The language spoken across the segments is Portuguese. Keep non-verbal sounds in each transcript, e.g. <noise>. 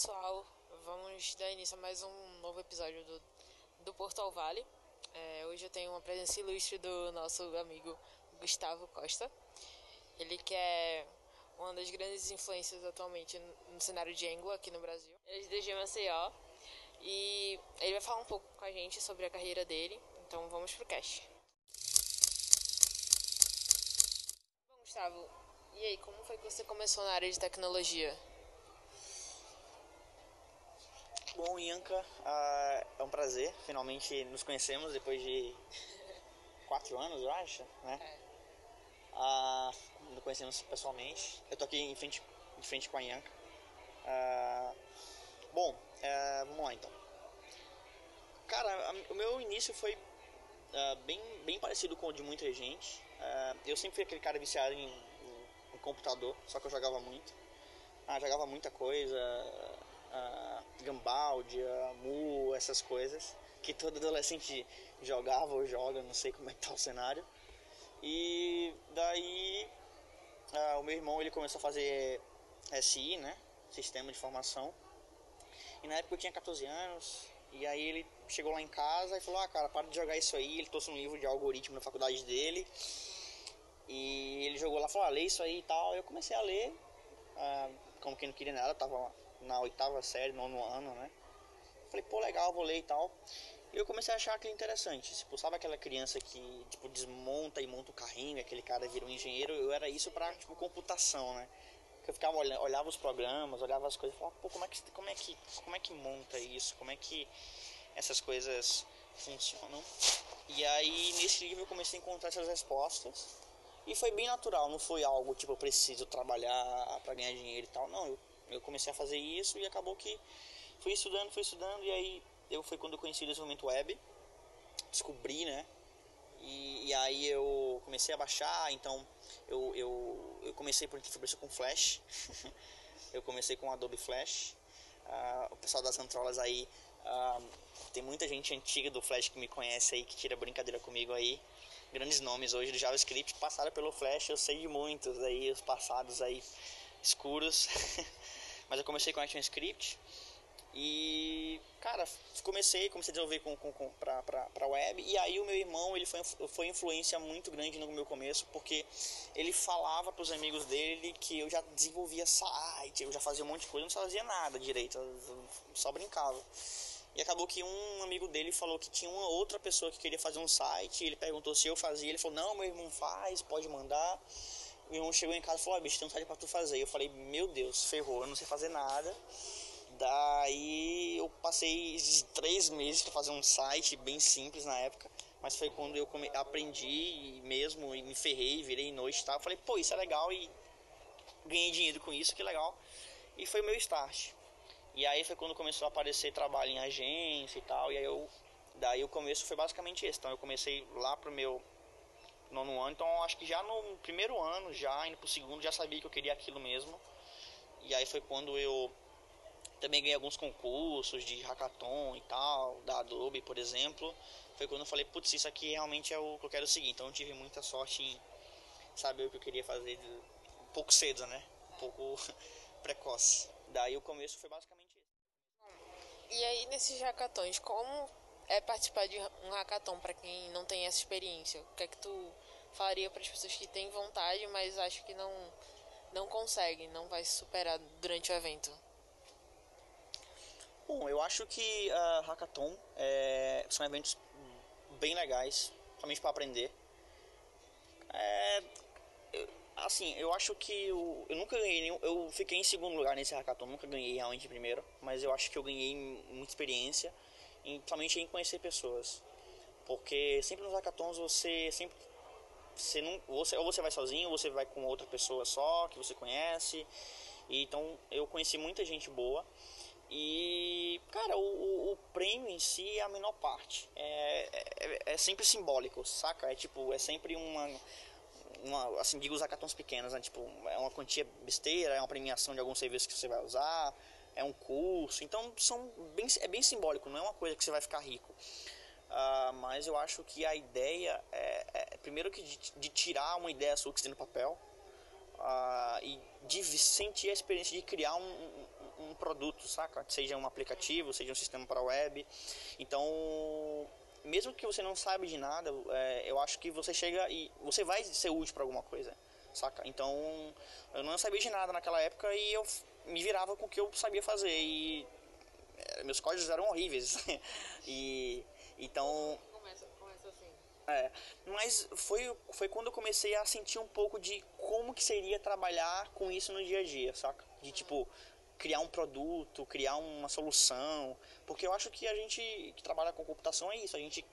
Pessoal, vamos dar início a mais um novo episódio do, do Portal Vale. É, hoje eu tenho uma presença ilustre do nosso amigo Gustavo Costa. Ele que é uma das grandes influências atualmente no cenário de Anglo aqui no Brasil. Ele é de Maceió e ele vai falar um pouco com a gente sobre a carreira dele. Então vamos pro cast. Bom, Gustavo, e aí, como foi que você começou na área de tecnologia? Bom, Ianca, uh, é um prazer. Finalmente nos conhecemos depois de quatro anos, eu acho, né? É. Uh, nos conhecemos pessoalmente. Eu tô aqui em frente, em frente com a Ianca. Uh, bom, uh, vamos lá então. Cara, o meu início foi uh, bem, bem parecido com o de muita gente. eu sempre fui aquele cara viciado em, em, em computador, só que eu jogava muito. Ah, jogava muita coisa a Gambaldia, Mu, essas coisas que todo adolescente jogava ou joga, não sei como é que tá o cenário. E daí o meu irmão ele começou a fazer SI, né? Sistema de Formação. E na época eu tinha 14 anos, e aí ele chegou lá em casa e falou: "Ah, cara, para de jogar isso aí". Ele trouxe um livro de algoritmo na faculdade dele. E ele jogou lá, falou: ah, lê isso aí e tal. Eu comecei a ler, ah, como quem não queria nada, tava na oitava série, nono ano, né? Falei, pô, legal, vou ler e tal. E eu comecei a achar aquilo interessante. Tipo, sabe aquela criança que, tipo, desmonta e monta o carrinho, aquele cara vira um engenheiro? Eu era isso pra, tipo, computação, né? Eu ficava olhando, olhava os programas, olhava as coisas e falava, pô, como é, que, como, é que, como é que monta isso? Como é que essas coisas funcionam? E aí, nesse livro, eu comecei a encontrar essas respostas. E foi bem natural, não foi algo, tipo, eu preciso trabalhar para ganhar dinheiro e tal. Não, eu eu comecei a fazer isso e acabou que fui estudando, fui estudando e aí eu foi quando eu conheci o desenvolvimento web, descobri, né? E, e aí eu comecei a baixar, então eu, eu, eu comecei por que com Flash, <laughs> eu comecei com Adobe Flash, uh, o pessoal das Antrolas aí, uh, tem muita gente antiga do Flash que me conhece aí, que tira brincadeira comigo aí, grandes nomes hoje do JavaScript passaram pelo Flash, eu sei de muitos aí, os passados aí escuros. <laughs> Mas eu comecei com ActionScript e, cara, comecei, comecei a desenvolver com, com, com, pra, web. E aí o meu irmão, ele foi, foi influência muito grande no meu começo, porque ele falava pros amigos dele que eu já desenvolvia site, eu já fazia um monte de coisa, não fazia nada direito, só brincava. E acabou que um amigo dele falou que tinha uma outra pessoa que queria fazer um site, ele perguntou se eu fazia, ele falou, não, meu irmão faz, pode mandar. Irmão chegou em casa e falou: ah, bicho, tem um site pra tu fazer. Eu falei: Meu Deus, ferrou, eu não sei fazer nada. Daí eu passei três meses para fazer um site bem simples na época. Mas foi quando eu come... aprendi mesmo e me ferrei, virei noite e tal. Eu falei: Pô, isso é legal e ganhei dinheiro com isso, que legal. E foi meu start. E aí foi quando começou a aparecer trabalho em agência e tal. E aí eu. Daí o começo foi basicamente esse. Então eu comecei lá pro meu nono ano, então acho que já no primeiro ano, já indo pro segundo, já sabia que eu queria aquilo mesmo. E aí foi quando eu também ganhei alguns concursos de hackathon e tal, da Adobe, por exemplo. Foi quando eu falei, putz, isso aqui realmente é o que eu quero seguir. Então eu tive muita sorte em saber o que eu queria fazer de, um pouco cedo, né? Um pouco <laughs> precoce. Daí o começo foi basicamente isso. E aí nesses hackathons, como é participar de um hackathon para quem não tem essa experiência? O que é que tu falaria para as pessoas que têm vontade, mas acho que não não conseguem, não vai se superar durante o evento? Bom, eu acho que a uh, hackathon é, são eventos bem legais, somente para aprender. É, eu, assim, eu acho que eu, eu nunca ganhei nenhum, eu fiquei em segundo lugar nesse hackathon, nunca ganhei realmente primeiro, mas eu acho que eu ganhei muita experiência somente em conhecer pessoas. Porque sempre nos hackathons você sempre você não você ou você vai sozinho ou você vai com outra pessoa só que você conhece. E, então eu conheci muita gente boa. E, cara, o, o, o, prêmio em si é a menor parte. É, é, é, sempre simbólico, saca? É tipo, é sempre uma. uma assim, digo os hackathons pequenos, né? Tipo, é uma quantia besteira, é uma premiação de algum serviço que você vai usar é um curso. Então são bem, é bem simbólico, não é uma coisa que você vai ficar rico. Uh, mas eu acho que a ideia é, é primeiro que de, de, tirar uma ideia sua que tem no papel. uh, e de sentir a experiência de criar um, um, um, produto, saca? Seja um aplicativo, seja um sistema para web. Então, mesmo que você não saiba de nada, é, eu acho que você chega e você vai ser útil para alguma coisa, saca? Então, eu não sabia de nada naquela época e eu me virava com o que eu sabia fazer e é, meus códigos eram horríveis. <laughs> e então é, mas foi, foi quando eu comecei a sentir um pouco de como que seria trabalhar com isso no dia a dia, saca? De tipo, criar um produto, criar uma solução. Porque eu acho que a gente que trabalha com computação é isso, a gente.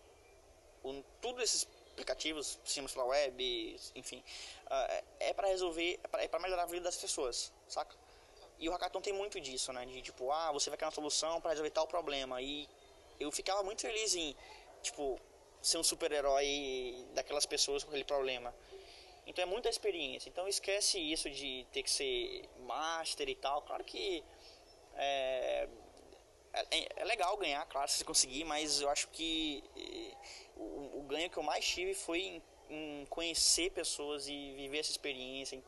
Um, tudo esses aplicativos, sistemas para web, enfim, uh, é para resolver, é para é melhorar a vida das pessoas, saca? E o hackathon tem muito disso, né? De tipo, ah, você vai criar uma solução para resolver tal problema. E eu ficava muito feliz em, tipo, ser um super-herói daquelas pessoas com aquele problema. Então é muita experiência. Então esquece isso de ter que ser master e tal. Claro que é, é, é legal ganhar, claro, se você conseguir, mas eu acho que eh, o, o ganho que eu mais tive foi em, em, conhecer pessoas e viver essa experiência,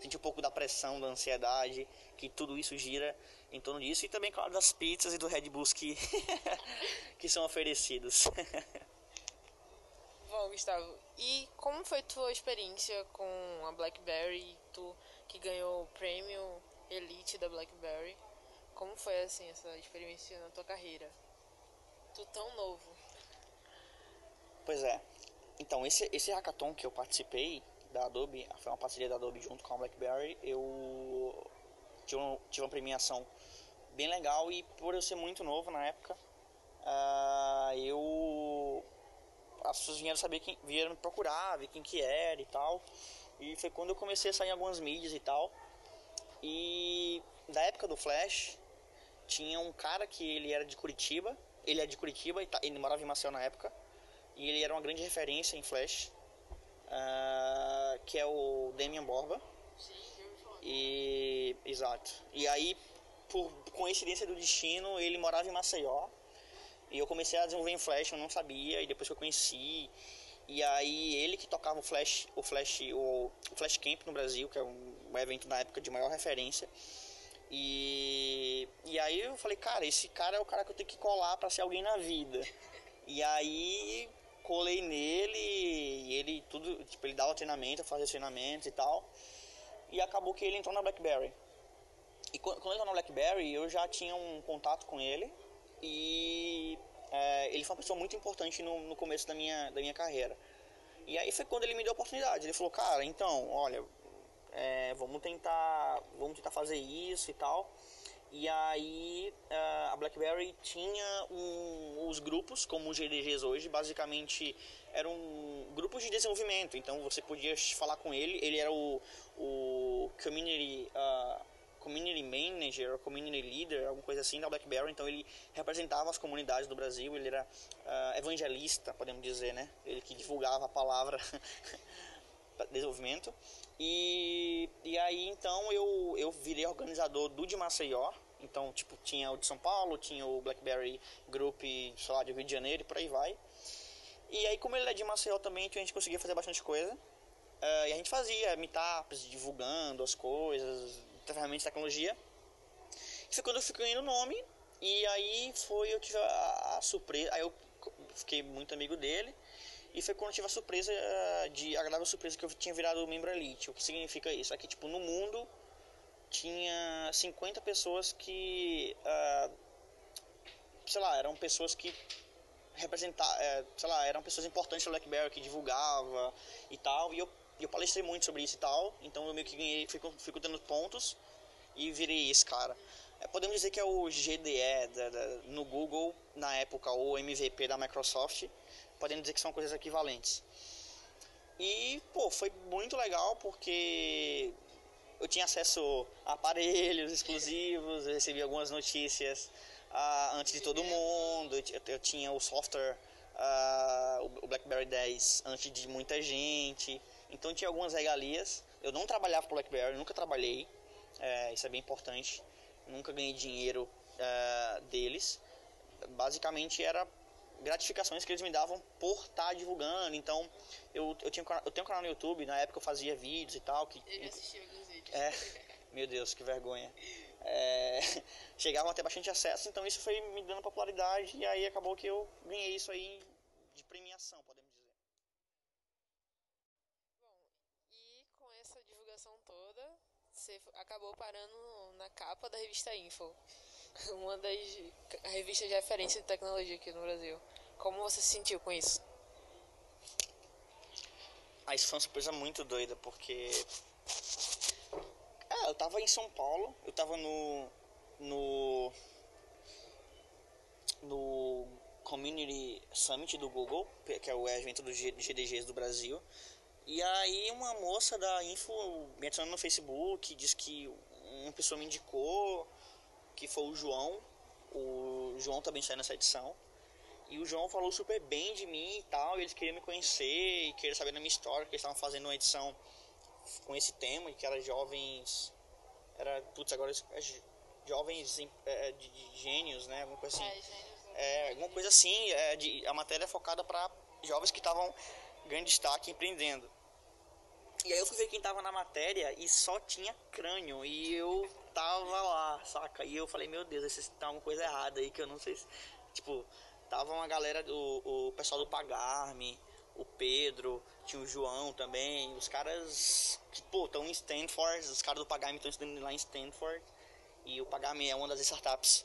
sentir um pouco da pressão, da ansiedade, que tudo isso gira em torno disso. E também, claro, das pizzas e do Red Bulls que, <laughs> que são oferecidos. <laughs> Bom, Gustavo, e como foi tua experiência com a BlackBerry, tu que ganhou o prêmio Elite da BlackBerry? Como foi assim essa experiência na tua carreira? Tu tão novo. Pois é. Então, esse esse hackathon que eu participei da Adobe, foi uma parceria da Adobe junto com a BlackBerry, eu tive uma, tive uma premiação bem legal e por eu ser muito novo na época, uh, eu as pessoas vieram saber quem vieram me procurar, ver quem que era e tal. E foi quando eu comecei a sair em algumas mídias e tal. E da época do Flash, tinha um cara que ele era de Curitiba, ele é de Curitiba e tá, ele morava em Maceió na época. E ele era uma grande referência em Flash, uh, que é o Damian Borba. E exato. E aí, por coincidência do destino, ele morava em Maceió e eu comecei a desenvolver em Flash, eu não sabia, e depois que eu conheci. E aí ele que tocava o Flash, o Flash, o, o Flash Camp no Brasil, que é um, um evento na época de maior referência. E, e aí eu falei, cara, esse cara é o cara que eu tenho que colar para ser alguém na vida. E aí colei nele e ele tudo, tipo, ele dava treinamento, fazia treinamento e tal. E acabou que ele entrou na BlackBerry. E quando ele entrou na BlackBerry, eu já tinha um contato com ele e é, ele foi uma pessoa muito importante no, no começo da minha, da minha carreira. E aí foi quando ele me deu a oportunidade. Ele falou, cara, então, olha, é, vamos tentar, vamos tentar fazer isso e tal. E aí é, a BlackBerry tinha um, os grupos, como os GDGs hoje, basicamente eram grupos de desenvolvimento. Então você podia falar com ele, ele era o, o Community uh, community manager community leader, alguma coisa assim da BlackBerry. Então ele representava as comunidades do Brasil, ele era uh, evangelista, podemos dizer, né? Ele que divulgava a palavra <laughs> desenvolvimento. E, e aí então eu, eu virei organizador do de Maceió. Então, tipo, tinha o de São Paulo, tinha o BlackBerry Group, sei lá, de Rio de Janeiro e por aí vai. E aí, como ele é de Maceió também, a gente conseguia fazer bastante coisa. Uh, e a gente fazia meetups, divulgando as coisas, ferramentas de tecnologia. E foi quando eu fiquei indo o nome, e aí foi eu tive a, a, surpresa, aí eu fiquei muito amigo dele, e foi quando eu tive a surpresa de agradável surpresa que eu tinha virado membro elite. O que significa isso? É que tipo no mundo tinha 50 pessoas que uh, sei lá, eram pessoas que representar, é, sei lá, eram pessoas importantes do BlackBerry que divulgava e tal, e eu eu palestrei muito sobre isso e tal, então eu meio que ganhei, fui, fui dando pontos e virei esse cara. É, podemos dizer que é o GDE da, da, no Google, na época, ou MVP da Microsoft, podemos dizer que são coisas equivalentes. E, pô, foi muito legal porque eu tinha acesso a aparelhos exclusivos, eu recebi algumas notícias uh, antes de todo mundo, eu, eu tinha o software, uh, o BlackBerry 10 antes de muita gente. Então tinha algumas regalias. Eu não trabalhava para BlackBerry, nunca trabalhei. É, isso é bem importante. Nunca ganhei dinheiro é, deles. Basicamente era gratificações que eles me davam por estar tá divulgando. Então eu, eu, tinha, eu tenho um canal no YouTube, na época eu fazia vídeos e tal. Que, eu assisti alguns É, meu Deus, que vergonha. É, chegavam a ter bastante acesso, então isso foi me dando popularidade e aí acabou que eu ganhei isso aí de premiação, podemos dizer. Bom, e com essa divulgação toda, você acabou parando na capa da revista Info, <laughs> uma das revistas de referência de tecnologia aqui no Brasil. Como você se sentiu com isso? Ah, isso foi uma surpresa muito doida, porque ah, eu tava em São Paulo, eu tava no. no. no Community Summit do Google, que é o evento dos GDGs do Brasil. E aí uma moça da Info me adicionou no Facebook, disse que uma pessoa me indicou, que foi o João. O João também saiu nessa edição. E o João falou super bem de mim e tal, e eles queriam me conhecer e queriam saber da minha história, que eles estavam fazendo uma edição com esse tema, que era jovens. Era, putz, agora é jovens é, de, de, gênios, né? Alguma coisa assim. É, gênios, é, alguma coisa assim. É, de, a matéria é focada para jovens que estavam ganhando destaque empreendendo. E aí eu fui ver quem tava na matéria e só tinha crânio. E eu tava lá, saca? E eu falei, meu Deus, esse, tá uma coisa errada aí que eu não sei se. Tipo, tava uma galera do o pessoal do Pagarme o Pedro, tinha o João também, os caras que, pô, estão em Stanford, os caras do Pagame estão estudando lá em Stanford, e o Pagame é uma das startups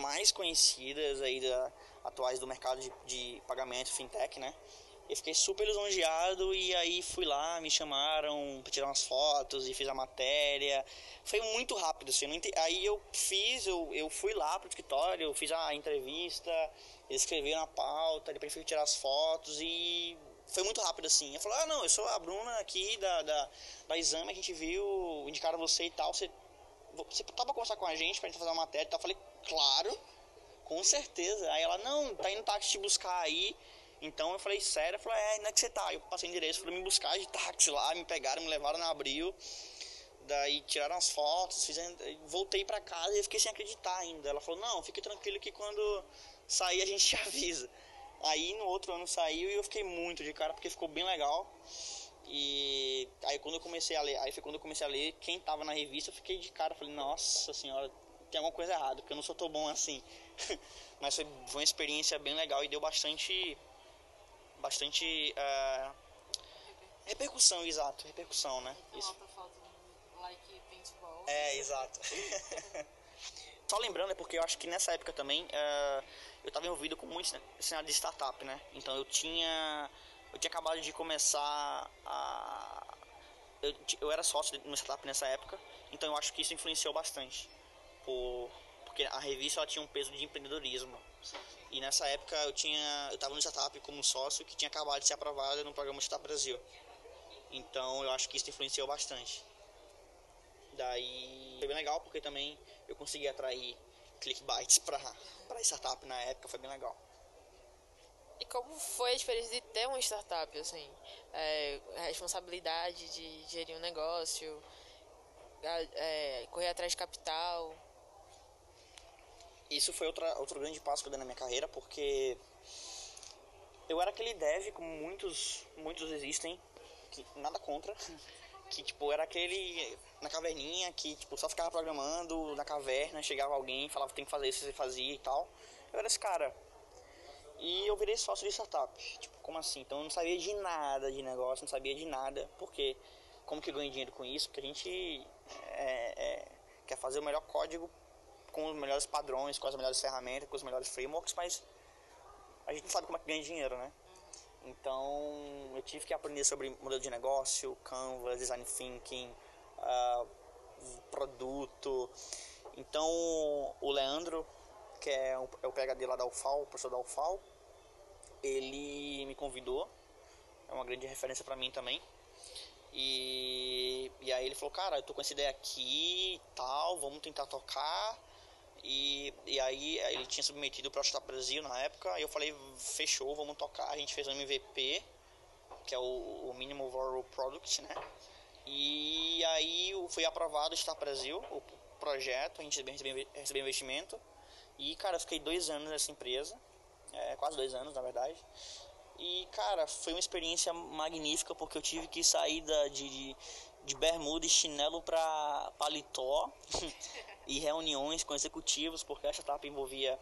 mais conhecidas aí da, atuais do mercado de, de pagamento fintech, né? Eu fiquei super lisonjeado e aí fui lá, me chamaram para tirar umas fotos e fiz a matéria. Foi muito rápido, assim. Ent... Aí eu fiz, eu, eu fui lá pro escritório, eu fiz a entrevista, eles escreveram a pauta, depois fui tirar as fotos e foi muito rápido assim. Eu falei, ah não, eu sou a Bruna aqui da, da, da exame, a gente viu, indicaram você e tal, você, você tava conversar com a gente pra gente fazer uma matéria e tal. Eu falei, claro, com certeza. Aí ela, não, tá indo táxi te buscar aí. Então eu falei, sério? Eu falei, é, onde é que você tá? Eu passei endereço, foram me buscar de táxi lá, me pegaram, me levaram na abril. Daí tiraram as fotos, fizeram, voltei para casa e fiquei sem acreditar ainda. Ela falou, não, fique tranquilo que quando sair a gente te <laughs> avisa. Aí no outro ano saiu e eu fiquei muito de cara porque ficou bem legal. E aí quando eu comecei a ler, aí foi quando eu comecei a ler quem tava na revista, eu fiquei de cara, falei, nossa senhora, tem alguma coisa errada, porque eu não sou tão bom assim. <laughs> Mas foi uma experiência bem legal e deu bastante bastante uh, repercussão, exato, repercussão, né? Isso. Like é, exato. <laughs> Só lembrando, é porque eu acho que nessa época também uh, eu estava envolvido com muito cenário de startup, né? Então eu tinha eu tinha acabado de começar a eu, eu era sócio de uma startup nessa época, então eu acho que isso influenciou bastante. Por, porque a revista ela tinha um peso de empreendedorismo. E nessa época eu tinha eu estava no startup como sócio que tinha acabado de ser aprovado no programa Startup Brasil. Então eu acho que isso influenciou bastante. Daí foi bem legal porque também eu consegui atrair clickbites para para startup na época, foi bem legal. E como foi a experiência de ter uma startup, assim, é, a responsabilidade de gerir um negócio, é, correr atrás de capital? Isso foi outra, outro grande passo que eu dei na minha carreira, porque eu era aquele dev, como muitos, muitos existem, que nada contra, <laughs> que tipo era aquele na caverninha que tipo só ficava programando na caverna, chegava alguém, falava tem que fazer isso, você fazia e tal. Eu era esse cara. E eu virei sócio de startup. Tipo, como assim? Então eu não sabia de nada de negócio, não sabia de nada. Por quê? Como que eu ganho dinheiro com isso? Porque a gente é, é, quer fazer o melhor código com os melhores padrões, com as melhores ferramentas, com os melhores frameworks, mas a gente não sabe como é que ganha dinheiro, né? Então eu tive que aprender sobre modelo de negócio, Canvas, Design Thinking, uh, produto. Então o Leandro, que é o, é PHD lá da UFAL, o professor da UFAL, ele me convidou, é uma grande referência para mim também. E, e aí ele falou, cara, eu tô com essa ideia aqui e tal, vamos tentar tocar. E, e aí ele tinha submetido para o Brasil na época, e eu falei, fechou, vamos tocar. A gente fez um MVP, que é o, o Minimal Viable Product, né? E aí foi aprovado o Startup Brasil, o projeto, a gente recebeu, recebeu investimento. E, cara, eu fiquei dois anos nessa empresa, é, quase dois anos, na verdade. E, cara, foi uma experiência magnífica, porque eu tive que sair da, de, de de bermuda e chinelo para paletó <laughs> e reuniões com executivos, porque a startup envolvia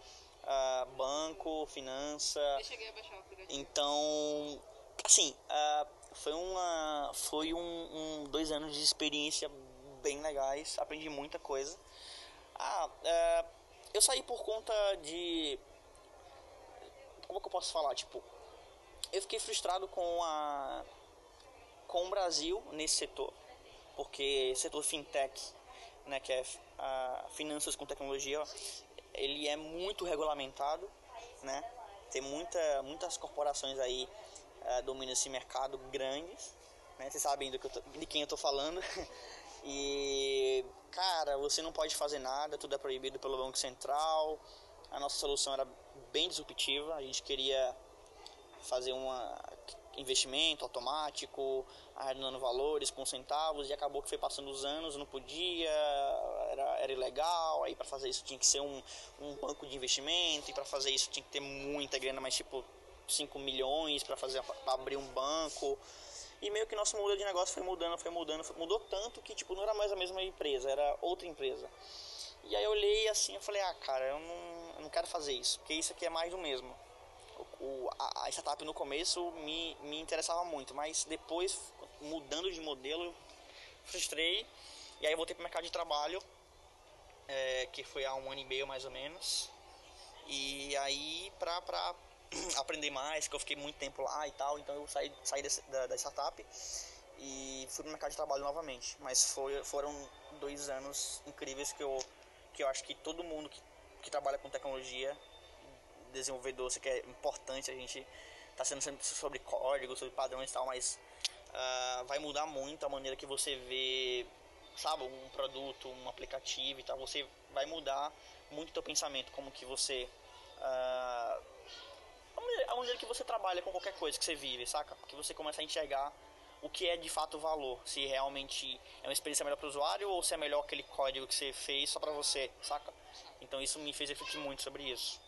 uh, banco, finança. Eu cheguei a baixar o aplicativo. Então, assim, uh, foi uma, foi um, um, dois anos de experiência bem legais, aprendi muita coisa. Ah, uh, eu saí por conta de, como que eu posso falar, tipo, eu fiquei frustrado com a com o Brasil nesse setor, porque setor fintech, né, que é a finanças com tecnologia, ele é muito regulamentado, né? Tem muita, muitas corporações aí uh, dominam esse mercado grandes, né? Vocês sabem do que tô, de quem eu tô falando. <laughs> e cara, você não pode fazer nada, tudo é proibido pelo Banco Central. A nossa solução era bem disruptiva, a gente queria fazer um investimento automático, arredondando valores com centavos, e acabou que foi passando os anos, não podia, era, era ilegal, aí para fazer isso tinha que ser um, um banco de investimento, e para fazer isso tinha que ter muita grana, mas tipo 5 milhões para fazer para abrir um banco. E meio que nosso modelo de negócio foi mudando, foi mudando, foi, mudou tanto que tipo não era mais a mesma empresa, era outra empresa. E aí eu olhei assim, eu falei: "Ah, cara, eu não, eu não quero fazer isso, porque isso aqui é mais do mesmo" o, a, a startup no começo me, me interessava muito, mas depois, mudando de modelo, frustrei. E aí voltei para o mercado de trabalho, é, que foi há um ano e meio mais ou menos. E aí, para <clears throat> aprender mais, que eu fiquei muito tempo lá e tal, então eu saí, saí desse, da, da startup e fui para o mercado de trabalho novamente. Mas foi, foram dois anos incríveis que eu, que eu acho que todo mundo que, que trabalha com tecnologia desenvolvedor, sei que é importante a gente tá sendo sempre sobre código, sobre padrões e tal, mas uh, vai mudar muito a maneira que você vê, sabe, um produto, um aplicativo e tal, você vai mudar muito o pensamento, como que você uh, a maneira que você trabalha com qualquer coisa que você vive, saca? Porque você começa a enxergar o que é de fato valor, se realmente é uma experiência melhor para o usuário ou se é melhor aquele código que você fez só para você, saca? Então isso me fez refletir muito sobre isso.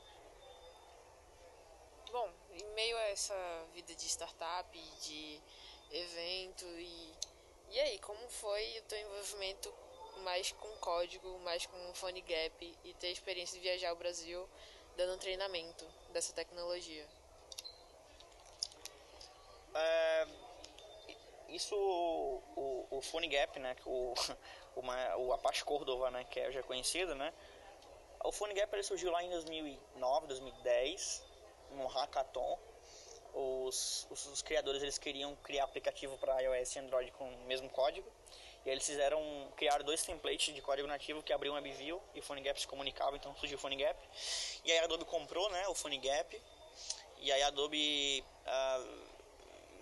Meio a essa vida de startup, de evento e e aí, como foi o teu envolvimento mais com código, mais com Phone Gap e ter a experiência de viajar ao Brasil dando um treinamento dessa tecnologia? É, isso, o, o, Gap, né, o, <laughs> uma, o Apache Cordova, né, que é já conhecido, né, o Phone Gap ele surgiu lá em 2009, 2010, num hackathon. Os, os, os, criadores eles queriam criar aplicativo para iOS e Android com o mesmo código. E eles fizeram, criaram dois templates de código nativo que abriam WebView e o PhoneGap se comunicava, então surgiu o PhoneGap. E aí a Adobe comprou né, o PhoneGap. E aí a Adobe uh,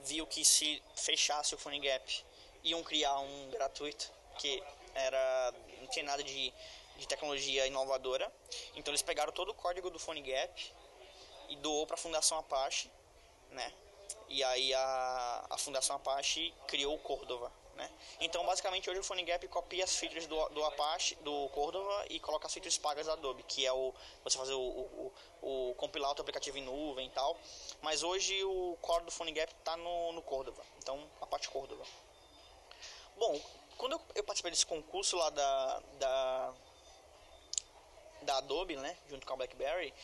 viu que se fechasse o PhoneGap iam criar um gratuito que era não tinha nada de, de tecnologia inovadora. Então eles pegaram todo o código do PhoneGap e doou para a Fundação Apache, né? E aí a, a Fundação Apache criou o Cordova, né? Então, basicamente, hoje o PhoneGap copia as features do, do Apache, do Cordova e coloca as features pagas da Adobe, que é o você fazer o, o, o, o compilar o teu aplicativo em nuvem e tal. Mas hoje o core do PhoneGap está no, no Cordova, então Apache Cordova. Bom, quando eu, eu participei desse concurso lá da, da da Adobe, né, junto com a BlackBerry,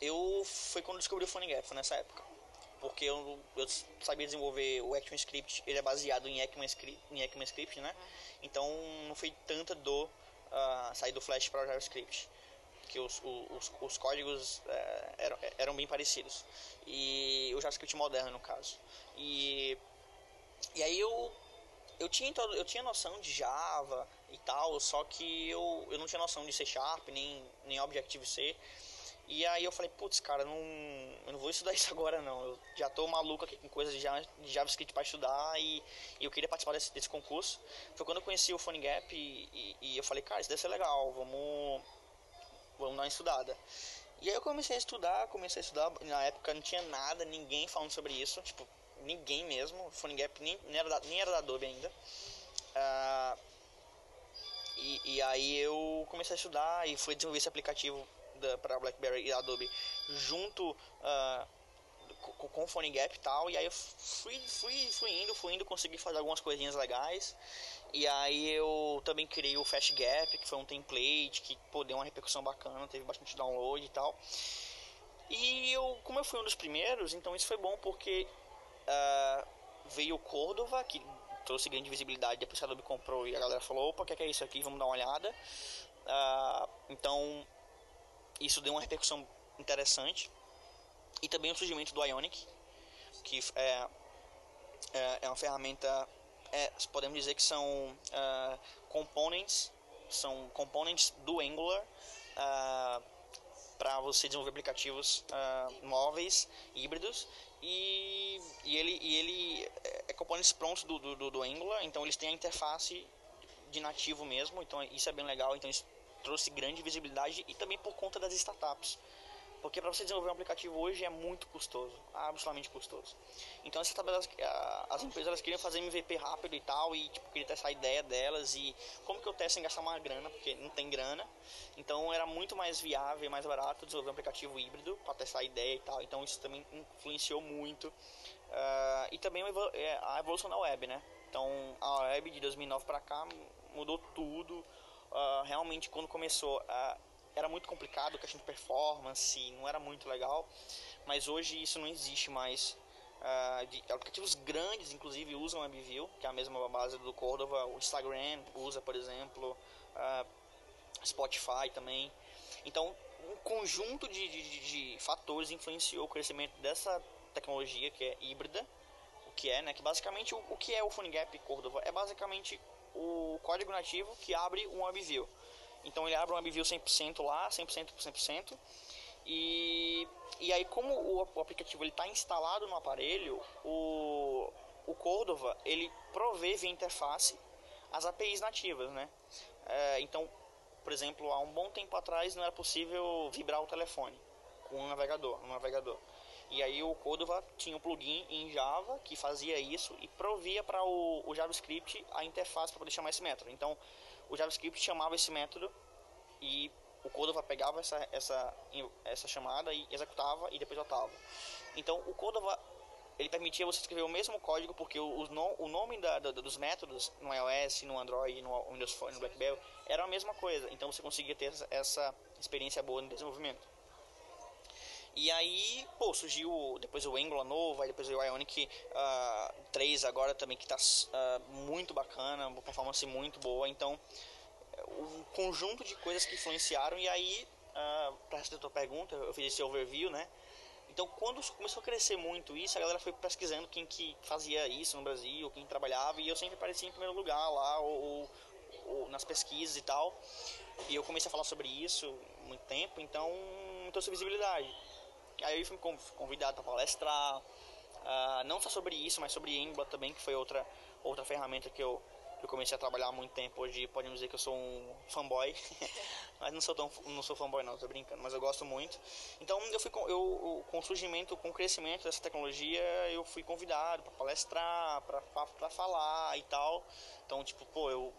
eu foi quando descobri o PhoneGap, foi nessa época. Porque eu, eu sabia desenvolver o ActionScript, ele é baseado em ECMAScript, em ECMAScript né? Então não foi tanta dor uh, sair do Flash para o JavaScript. Que os, os, os códigos uh, eram, eram bem parecidos. E o JavaScript moderno, no caso. E, e aí eu eu tinha, eu tinha noção de Java e tal, só que eu, eu não tinha noção de C Sharp, nem, nem Objective-C. E aí eu falei, putz, cara, não, eu não vou estudar <laughs> isso agora não. Eu já tô maluco aqui com coisas de, de JavaScript para estudar e, e, eu queria participar desse, desse concurso. Foi quando eu conheci o PhoneGap e, e, e, eu falei, cara, isso deve ser legal, vamos, vamos dar uma estudada. E aí eu comecei a estudar, comecei a estudar, na época não tinha nada, ninguém falando sobre isso, tipo, ninguém mesmo, o PhoneGap nem, nem, era da, nem era da Adobe ainda. Uh, e, e aí eu comecei a estudar e fui desenvolver esse aplicativo para BlackBerry e Adobe junto uh, com, com Phone Gap e tal. E aí eu fui, fui, fui indo, fui indo, consegui fazer algumas coisinhas legais. E aí eu também criei o Fast Gap, que foi um template que pô, deu uma repercussão bacana, teve bastante download e tal. E eu, como eu fui um dos primeiros, então isso foi bom porque uh, veio o Cordova, que trouxe grande visibilidade, depois que a Adobe comprou e a galera falou, opa, o que, é que é isso aqui? Vamos dar uma olhada. Uh, então, isso deu uma repercussão interessante. E também o surgimento do Ionic, que é, é, é uma ferramenta, é, podemos dizer que são uh, components, são components do Angular uh, para você desenvolver aplicativos uh, móveis, híbridos, e, e, ele, e ele é, é componentes prontos do, do, do Angular, então eles têm a interface de nativo mesmo, então isso é bem legal, então isso trouxe grande visibilidade e também por conta das startups. Porque para você desenvolver um aplicativo hoje é muito custoso, absolutamente custoso. Então as, as empresas elas queriam fazer MVP rápido e tal, e tipo, queria testar a ideia delas e como que eu testo sem gastar uma grana, porque não tem grana. Então era muito mais viável mais barato desenvolver um aplicativo híbrido para testar a ideia e tal. Então isso também influenciou muito. Uh, e também é, a evolução da web, né? Então a web de 2009 para cá mudou tudo. Uh, realmente quando começou a era muito complicado, questão de performance, não era muito legal, mas hoje isso não existe mais. Uh, de, aplicativos grandes, inclusive, usam WebView, que é a mesma base do Cordova, o Instagram usa, por exemplo, uh, Spotify também. Então, um conjunto de, de, de, fatores influenciou o crescimento dessa tecnologia que é híbrida, o que é, né, que basicamente o, o que é o PhoneGap Cordova é basicamente o código nativo que abre um WebView. Então ele abre um WebView 100% lá, 100% por 100%. E, e aí como o, o aplicativo está instalado no aparelho, o, o Cordova ele provê via interface as APIs nativas, né? É, então, por exemplo, há um bom tempo atrás não era possível vibrar o telefone com um navegador, um navegador. E aí o Cordova tinha um plugin em Java que fazia isso e provia para o, o, JavaScript a interface para poder chamar esse método. Então, o JavaScript chamava esse método e o Cordova pegava essa, essa, essa chamada e executava e depois voltava. Então o Cordova ele permitia você escrever o mesmo código porque o, o, nome da, da, dos métodos no iOS, no Android, no Windows Phone, no BlackBerry era a mesma coisa. Então você conseguia ter essa experiência boa no desenvolvimento. E aí, pô, surgiu depois o Angular novo, aí depois o Ionic uh, 3 agora também que está uh, muito bacana, uma performance muito boa. Então, um conjunto de coisas que influenciaram e aí, uh, para responder a tua pergunta, eu fiz esse overview, né? Então, quando começou a crescer muito isso, a galera foi pesquisando quem que fazia isso no Brasil, quem trabalhava, e eu sempre aparecia em primeiro lugar lá, ou, ou, nas pesquisas e tal. E eu comecei a falar sobre isso muito tempo, então trouxe visibilidade. Aí eu fui convidado para palestrar, uh, não só sobre isso, mas sobre Embla também, que foi outra, outra ferramenta que eu, que eu comecei a trabalhar há muito tempo. Hoje podemos dizer que eu sou um fanboy, <laughs> mas não sou tão não sou fanboy não, tô brincando, mas eu gosto muito. Então eu fui com, eu, com o surgimento, com o crescimento dessa tecnologia, eu fui convidado para palestrar, para falar e tal. Então tipo, pô, eu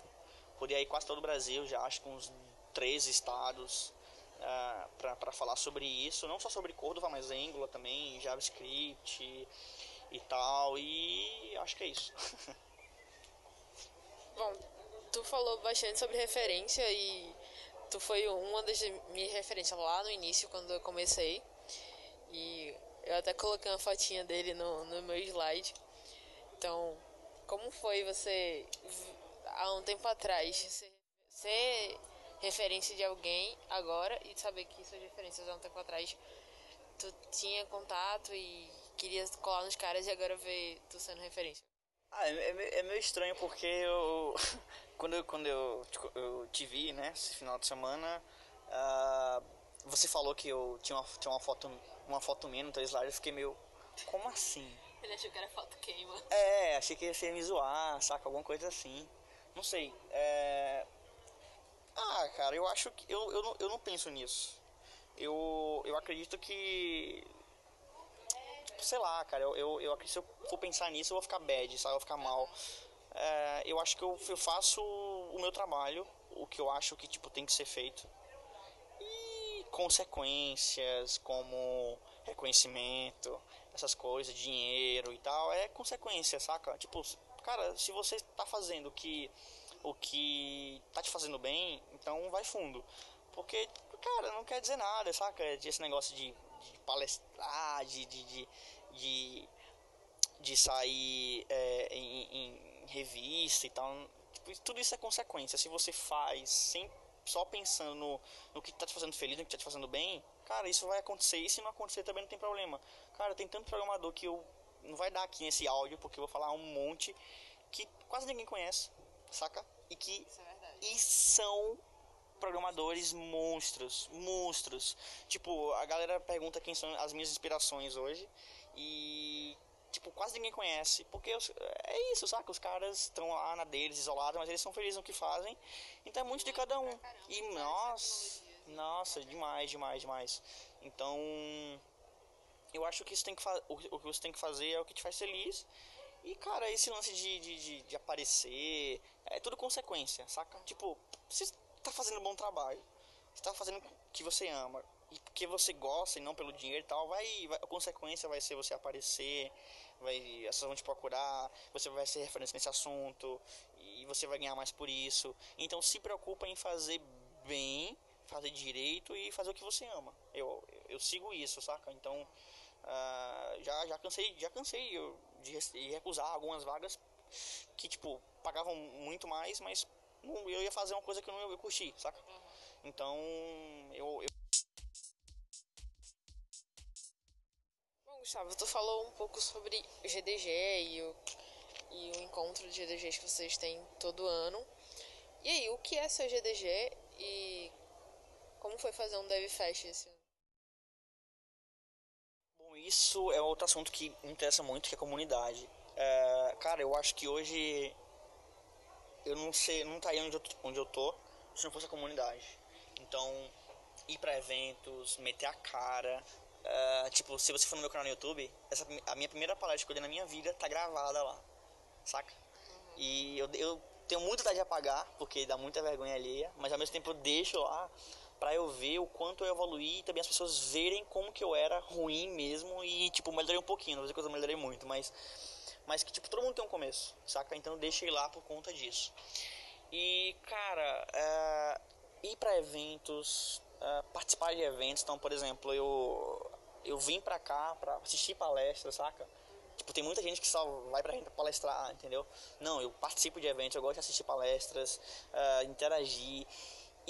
podia ir quase todo o Brasil, já acho que uns 13 estados uh, para falar sobre isso, não só sobre Cordova, mas Angular também, JavaScript e, e tal, e acho que é isso. <laughs> Bom, tu falou bastante sobre referência e tu foi uma das minhas referências lá no início, quando eu comecei. E eu até coloquei uma fotinha dele no, no meu slide. Então, como foi você, há um tempo atrás, ser referência de alguém agora e saber que suas referências há um tempo atrás tu tinha contato e queria colar nos caras e agora ver tu sendo referência? Ah, é, é, é meio estranho porque eu. <laughs> quando eu, quando eu, eu te vi, né, esse final de semana, uh, você falou que eu tinha uma, tinha uma foto uma foto minha no teu slide, eu fiquei meio. Como assim? Ele achou que era foto queima. É, achei que ia ser me zoar, saca? Alguma coisa assim. Não sei. É, ah, cara, eu acho que. Eu, eu, não, eu não penso nisso. Eu, eu acredito que. Sei lá, cara, eu, eu, eu acredito que se eu for pensar nisso, eu vou ficar bad, sabe? Eu vou ficar mal. É, eu acho que eu, eu faço o meu trabalho, o que eu acho que tipo, tem que ser feito. E consequências como reconhecimento, essas coisas, dinheiro e tal, é consequência, saca? Tipo, cara, se você tá fazendo o que, o que tá te fazendo bem, então vai fundo. Porque, cara, não quer dizer nada, saca? Esse negócio de, de palestrar, de, de, de, de, sair é, em, em, revista e tal. Tipo, tudo isso é consequência. Se você faz sem, só pensando no, no que tá te fazendo feliz, no que tá te fazendo bem, cara, isso vai acontecer. E se não acontecer também não tem problema. Cara, tem tanto programador que eu não vai dar aqui nesse áudio, porque eu vou falar um monte que quase ninguém conhece, saca? E que é e são programadores monstros, monstros. Tipo, a galera pergunta quem são as minhas inspirações hoje e tipo, quase ninguém conhece, porque os, é isso, saca? Os caras estão lá na deles, isolados, mas eles são felizes no que fazem. Então é muito de cada um. E nossa, nossa, demais, demais, demais. Então, eu acho que isso tem que o, o que você tem que fazer é o que te faz feliz. E, cara, esse lance de, de, de, de aparecer é tudo consequência, saca? Tipo, você tá fazendo um bom trabalho, você tá fazendo o que você ama, e porque você gosta e não pelo dinheiro e tal, vai, vai, a consequência vai ser você aparecer, vai, as pessoas vão te procurar, você vai ser referência nesse assunto, e você vai ganhar mais por isso. Então se preocupa em fazer bem, fazer direito e fazer o que você ama. Eu, eu sigo isso, saca? Então uh, já, já cansei, já cansei de, de recusar algumas vagas que, tipo, pagavam muito mais, mas não, eu ia fazer uma coisa que eu não ia curtir, saca? Então, eu, eu... Bom, Gustavo, tu falou um pouco sobre GDG e o, e o encontro de GDGs que vocês têm todo ano. E aí, o que é seu GDG e como foi fazer um DevFest esse ano? Isso é outro assunto que me interessa muito, que é a comunidade. É, cara, eu acho que hoje eu não sei, não estaria onde eu, onde eu tô se não fosse a comunidade. Então, ir para eventos, meter a cara. Uh, tipo, se você for no meu canal no YouTube, essa, a minha primeira palestra que eu dei na minha vida tá gravada lá, saca? Uhum. E eu, eu tenho muita vontade de apagar, porque dá muita vergonha alheia, mas ao mesmo tempo eu deixo lá para eu ver o quanto eu evoluí e também as pessoas verem como que eu era ruim mesmo e, tipo, melhorei um pouquinho, não vou dizer que eu melhorei muito, mas mas que tipo todo mundo tem um começo, saca? Então deixei lá por conta disso. E cara, é, ir para eventos, é, participar de eventos, então por exemplo eu eu vim pra cá pra assistir palestras, saca? Tipo, tem muita gente que só vai pra gente palestrar, entendeu? Não, eu participo de eventos, eu gosto de assistir palestras, uh, interagir.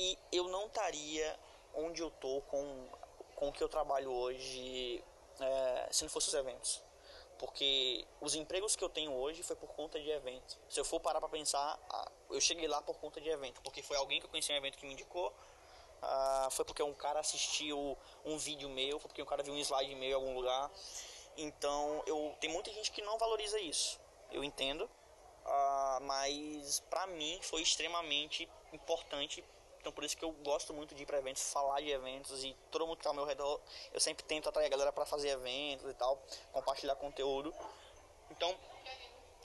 E eu não estaria onde eu tô com, com o que eu trabalho hoje uh, se não fosse os eventos porque os empregos que eu tenho hoje foi por conta de evento. Se eu for parar para pensar, eu cheguei lá por conta de evento, porque foi alguém que eu conheci um evento que me indicou, uh, foi porque um cara assistiu um vídeo meu, foi porque um cara viu um slide meu em algum lugar. Então, eu tem muita gente que não valoriza isso. Eu entendo, uh, mas para mim foi extremamente importante então por isso que eu gosto muito de ir para eventos, falar de eventos e todo mundo que tá ao meu redor, eu sempre tento atrair a galera para fazer eventos e tal, compartilhar conteúdo. Então,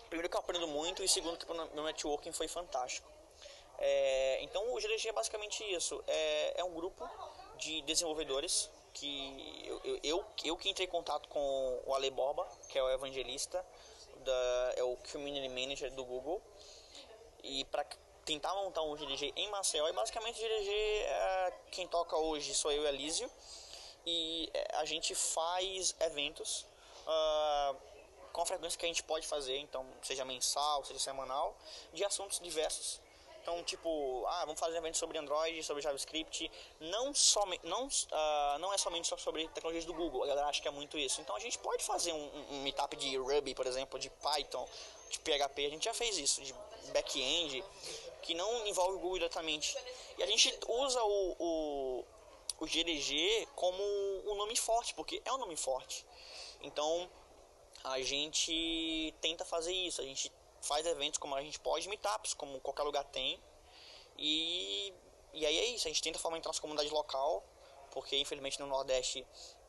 primeiro que eu aprendo muito e segundo que meu networking foi fantástico. É, então o GDG é basicamente isso, é, é um grupo de desenvolvedores que eu, eu, eu, eu, que entrei em contato com o Ale Borba, que é o evangelista, da, é o Community Manager do Google. E para tentar montar um GDG em Maceió. E basicamente o GDG, é, quem toca hoje sou eu e Elísio. E é, a gente faz eventos uh, com a frequência que a gente pode fazer, então seja mensal, seja semanal, de assuntos diversos. Então, tipo, ah, vamos fazer um evento sobre Android, sobre JavaScript. Não, somente, não, uh, não é somente só sobre tecnologias do Google, a galera acha que é muito isso. Então, a gente pode fazer um, um meetup de Ruby, por exemplo, de Python, de PHP. A gente já fez isso, de back-end que não envolve o Google diretamente. E a gente usa o, o, o GDG como um nome forte, porque é um nome forte. Então a gente tenta fazer isso, a gente faz eventos como a gente pode, meetups, como qualquer lugar tem. E, e aí é isso, a gente tenta fomentar nossa comunidade local, porque infelizmente no Nordeste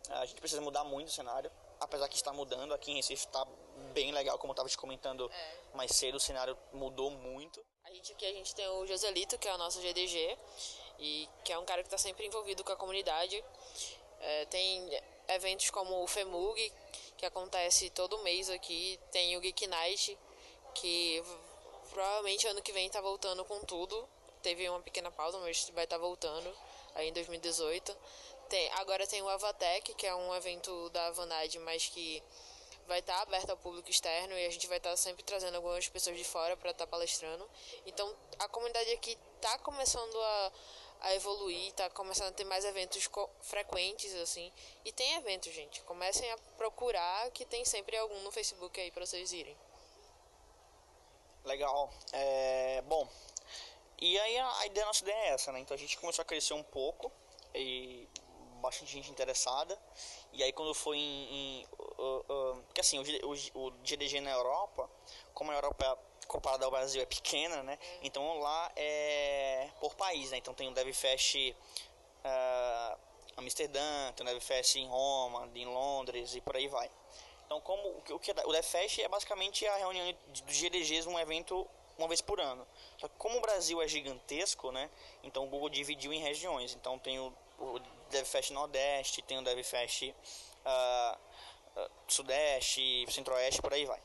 a gente precisa mudar muito o cenário. Apesar que está mudando, aqui em Recife está bem legal, como eu estava te comentando é. mais cedo, o cenário mudou muito gente aqui a gente tem o Joselito, que é o nosso GDG, e que é um cara que está sempre envolvido com a comunidade. É, tem eventos como o FEMUG, que acontece todo mês aqui. Tem o Geek Night, que provavelmente ano que vem tá voltando com tudo. Teve uma pequena pausa, mas vai estar tá voltando aí em 2018. Tem, agora tem o Avatec, que é um evento da Vanad, mas que vai estar tá aberto ao público externo e a gente vai estar tá sempre trazendo algumas pessoas de fora para estar tá palestrando. Então a comunidade aqui está começando a, a evoluir, está começando a ter mais eventos frequentes assim. E tem eventos, gente. Comecem a procurar que tem sempre algum no Facebook aí para vocês irem. Legal. É, bom, e aí a, a ideia nossa ideia é essa, né? Então a gente começou a crescer um pouco e bastante gente interessada. E aí quando foi em. em uh, uh, porque assim, o, o, o GDG na Europa, como a Europa comparada ao Brasil é pequena, né? Então lá é por país, né? Então tem o DevFest uh, Amsterdã, tem o DevFest em Roma, em Londres e por aí vai. Então como o que, o DevFest é basicamente a reunião dos GDGs, um evento uma vez por ano. Só que como o Brasil é gigantesco, né? Então o Google dividiu em regiões. Então tem o, o DevFest Nordeste, tem o DevFest uh, uh, Sudeste, Centro-Oeste, por aí vai.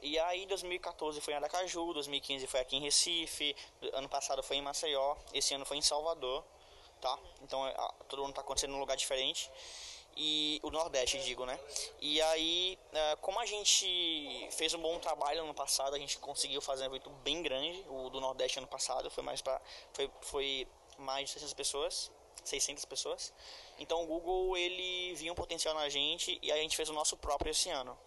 E aí 2014 foi em Aracaju, 2015 foi aqui em Recife, ano passado foi em Maceió, esse ano foi em Salvador, tá? Então é, todo ano está acontecendo num lugar diferente e o Nordeste, digo, né? E aí, é, como a gente fez um bom trabalho ano passado, a gente conseguiu fazer um evento bem grande, o do Nordeste ano passado, foi mais para foi, foi mais de 600 pessoas, 600 pessoas. Então o Google ele viu um potencial na gente e a gente fez o nosso próprio esse ano.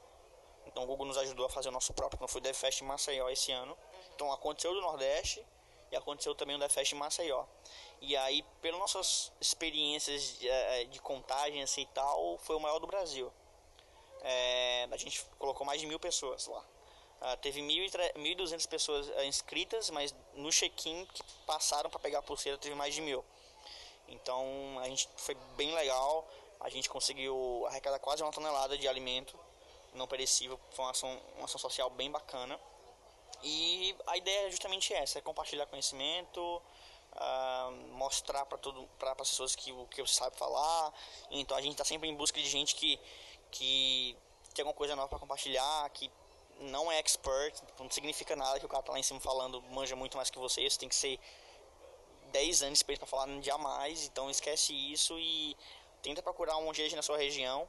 Então o Google nos ajudou a fazer o nosso próprio, então foi o DevFest Maceió esse ano. Então aconteceu do Nordeste e aconteceu também o DevFest Maceió. E aí, pelas nossas experiências de, eh, de contagem assim, e tal, foi o maior do Brasil. É, a gente colocou mais de mil pessoas lá. Uh, teve 1.200 pessoas uh, inscritas, mas no check-in que passaram para pegar a pulseira teve mais de mil. Então a gente foi bem legal. A gente conseguiu arrecadar quase uma tonelada de alimento não perecível. Foi uma ação, uma ação social bem bacana. E a ideia é justamente essa: é compartilhar conhecimento, uh, mostrar para todo para as pessoas que o que eu sabe falar. Então a gente está sempre em busca de gente que que tem alguma coisa nova para compartilhar, que não é expert, não significa nada que o cara tá lá em cima falando manja muito mais que você, você tem que ser 10 anos para falar jamais, então esquece isso e tenta procurar um GG na sua região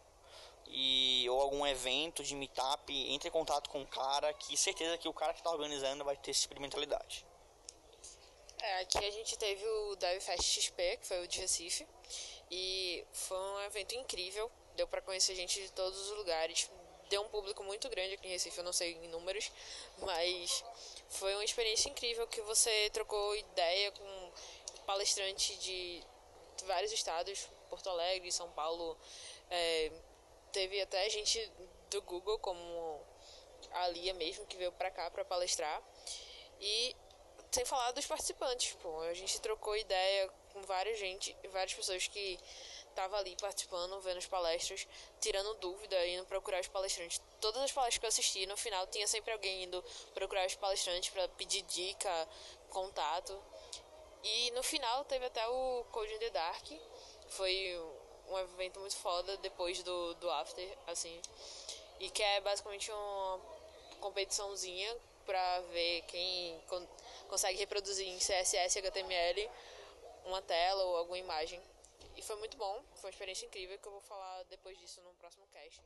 e ou algum evento de meetup, entre em contato com o cara, que certeza que o cara que está organizando vai ter esse tipo de mentalidade. É, aqui a gente teve o DevFest XP, que foi o de Recife, e foi um evento incrível, deu para conhecer gente de todos os lugares, deu um público muito grande aqui em Recife, eu não sei em números, mas foi uma experiência incrível que você trocou ideia com palestrantes de vários estados, Porto Alegre, São Paulo, é, teve até gente do Google, como a Lia mesmo, que veio pra cá pra palestrar. E sem falar dos participantes, pô. A gente trocou ideia com várias gente, várias pessoas que tava ali participando, vendo as palestras, tirando dúvida, indo procurar os palestrantes. Todas as palestras que eu assisti, no final tinha sempre alguém indo procurar os palestrantes para pedir dica, contato. E no final teve até o Code in the Dark. Foi um evento muito foda depois do, do After, assim. E que é basicamente uma competiçãozinha pra ver quem con consegue reproduzir em CSS e HTML uma tela ou alguma imagem. E foi muito bom, foi uma experiência incrível que eu vou falar depois disso no próximo cast.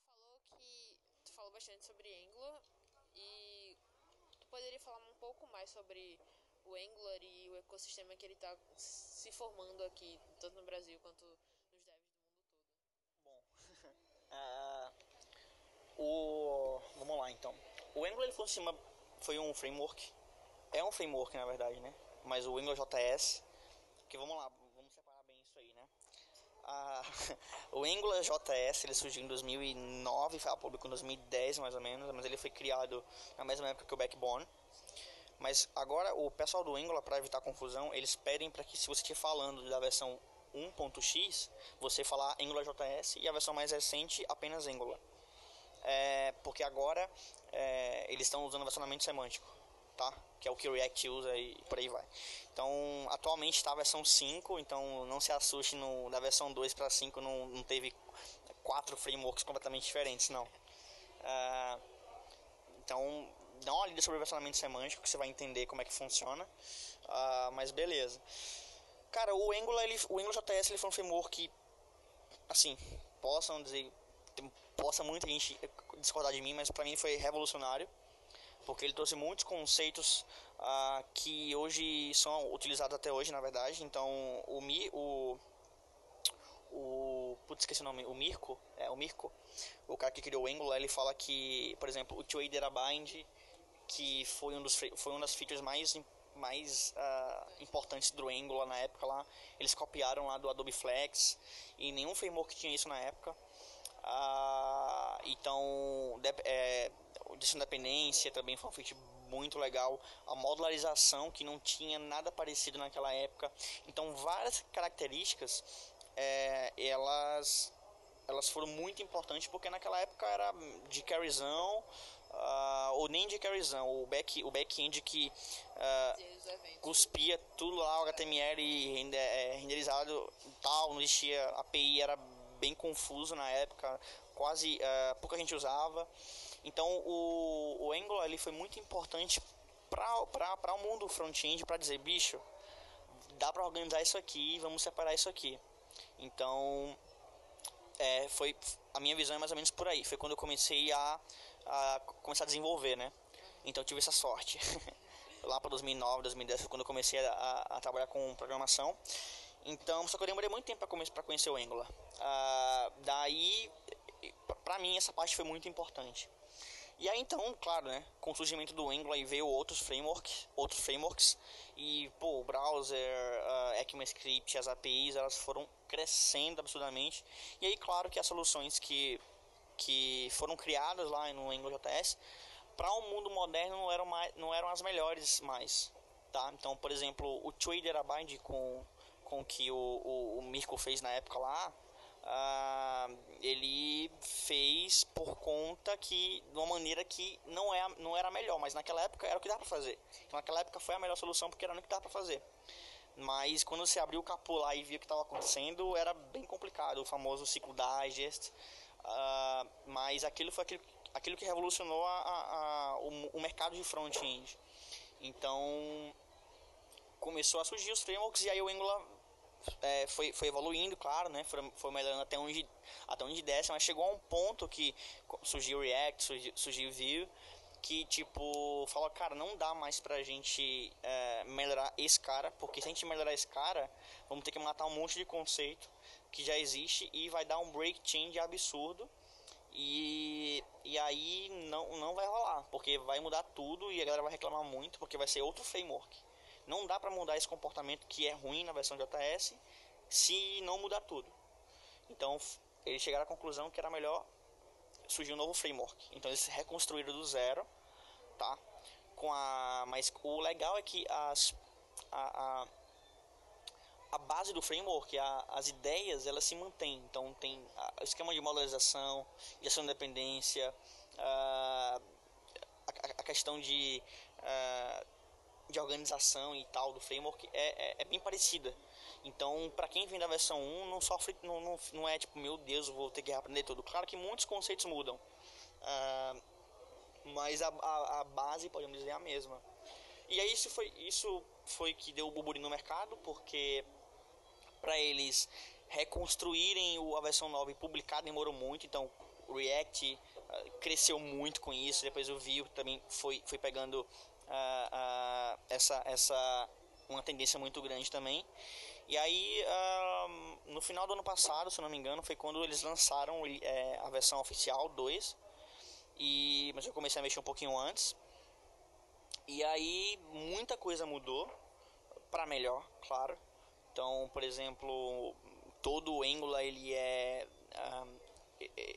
Tu falou que tu falou bastante sobre poderia falar um pouco mais sobre o Angular e o ecossistema que ele está se formando aqui, tanto no Brasil quanto nos devs do mundo todo? Bom, uh, <laughs> o, vamos lá então. O Angular foi, cima, foi um framework, é um framework na verdade, né? Mas o Angular JS, que vamos lá, vamos separar bem isso aí, né? Uh, <laughs> o Angular JS ele surgiu em 2009, foi a público em 2010 mais ou menos, mas ele foi criado na mesma época que o Backbone. Mas agora o pessoal do Angular, para evitar confusão, eles pedem para que se você estiver falando da versão 1.x, você falar AngularJS e a versão mais recente apenas Angular. É, porque agora é, eles estão usando versionamento semântico, tá? Que é o que o React usa e por aí vai. Então, atualmente está a versão 5, então não se assuste no, da versão 2 para 5 não, não teve quatro frameworks completamente diferentes, não. Uh, então, dá uma lida sobre o versionamento semântico que você vai entender como é que funciona. Uh, mas beleza. Cara, o Angular, ele, o Angular JS ele foi um framework que, assim, possam dizer, possa muita gente discordar de mim, mas para mim foi revolucionário, porque ele trouxe muitos conceitos uh, que hoje são utilizados até hoje, na verdade. Então, o, Mi, o o putz, esqueci o nome, o Mirko, é o Mirko, o cara que criou o Angular, ele fala que, por exemplo, o data bind, que foi um dos foi uma das features mais mais uh, importantes do Angular na época lá, eles copiaram lá do Adobe Flex e nenhum framework tinha isso na época. Uh, então, de, é, de dependência também foi um feature muito legal. A modularização que não tinha nada parecido naquela época. Então, várias características é, elas elas foram muito importantes porque naquela época era de carryzão uh, ou nem de carryzão o back o back-end que uh, cuspia tudo lá o HTML é, renderizado tal não existia API era bem confuso na época quase uh, pouca gente usava então o, o Angular ele foi muito importante para o mundo front-end para dizer bicho dá para organizar isso aqui vamos separar isso aqui então, é, foi a minha visão é mais ou menos por aí. Foi quando eu comecei a, a começar a desenvolver, né? Então, tive essa sorte. <laughs> Lá para 2009, 2010 foi quando eu comecei a, a, trabalhar com programação. Então, só que eu demorei muito tempo para conhecer o Angular. Ah, daí, para mim, essa parte foi muito importante. E aí então, claro, né, com o surgimento do Angular veio outros frameworks, outros frameworks e pô, o browser, uh, ECMAScript, as APIs, elas foram crescendo absurdamente. E aí, claro que as soluções que que foram criadas lá no Angular JS para o um mundo moderno não eram mais, não eram as melhores mais, tá? Então, por exemplo, o Trader Bind com com que o, o, o Mirko fez na época lá, ah, ele fez por conta que de uma maneira que não é não era melhor, mas naquela época era o que dava para fazer. Então naquela época foi a melhor solução porque era o que dava para fazer. Mas quando você abriu o capô lá e viu o que estava acontecendo, era bem complicado, o famoso ciclo digest. Uh, mas aquilo foi aquilo, aquilo que revolucionou a, a, a o, o mercado de front-end. Então começou a surgir os frameworks e aí o Angular é, foi, foi evoluindo, claro, né? Foi, foi melhorando até onde, até onde desce, mas chegou a um ponto que surgiu o React, surgiu, surgiu o Vue, que tipo, falou, cara, não dá mais pra gente é, melhorar esse cara, porque se a gente melhorar esse cara, vamos ter que matar um monte de conceito que já existe e vai dar um break change absurdo. E, e aí não, não vai rolar, porque vai mudar tudo e a galera vai reclamar muito, porque vai ser outro framework. Não dá para mudar esse comportamento que é ruim na versão JS se não mudar tudo. Então eles chegaram à conclusão que era melhor surgir um novo framework. Então eles reconstruíram do zero, tá? Com a, mas o legal é que as, a, a, a base do framework, a, as ideias, elas se mantêm. Então tem o esquema de modularização, gestão de dependência, a, a, questão de de organização e tal do framework é, é, é bem parecida. Então, para quem vem da versão 1, não sofre, não, não, não é tipo, meu Deus, vou ter que aprender tudo. Claro que muitos conceitos mudam, uh, mas a, a, a, base, podemos dizer, é a mesma. E aí isso foi, isso foi que deu o burburinho no mercado, porque para eles reconstruírem a versão 9 publicada demorou muito, então React uh, cresceu muito com isso, depois o Vue também foi, foi pegando uh, uh, essa, essa uma tendência muito grande também. E aí, no final do ano passado, se não me engano, foi quando eles lançaram é, a versão oficial 2. E, mas eu comecei a mexer um pouquinho antes. E aí, muita coisa mudou para melhor, claro. Então, por exemplo, todo o Angular ele é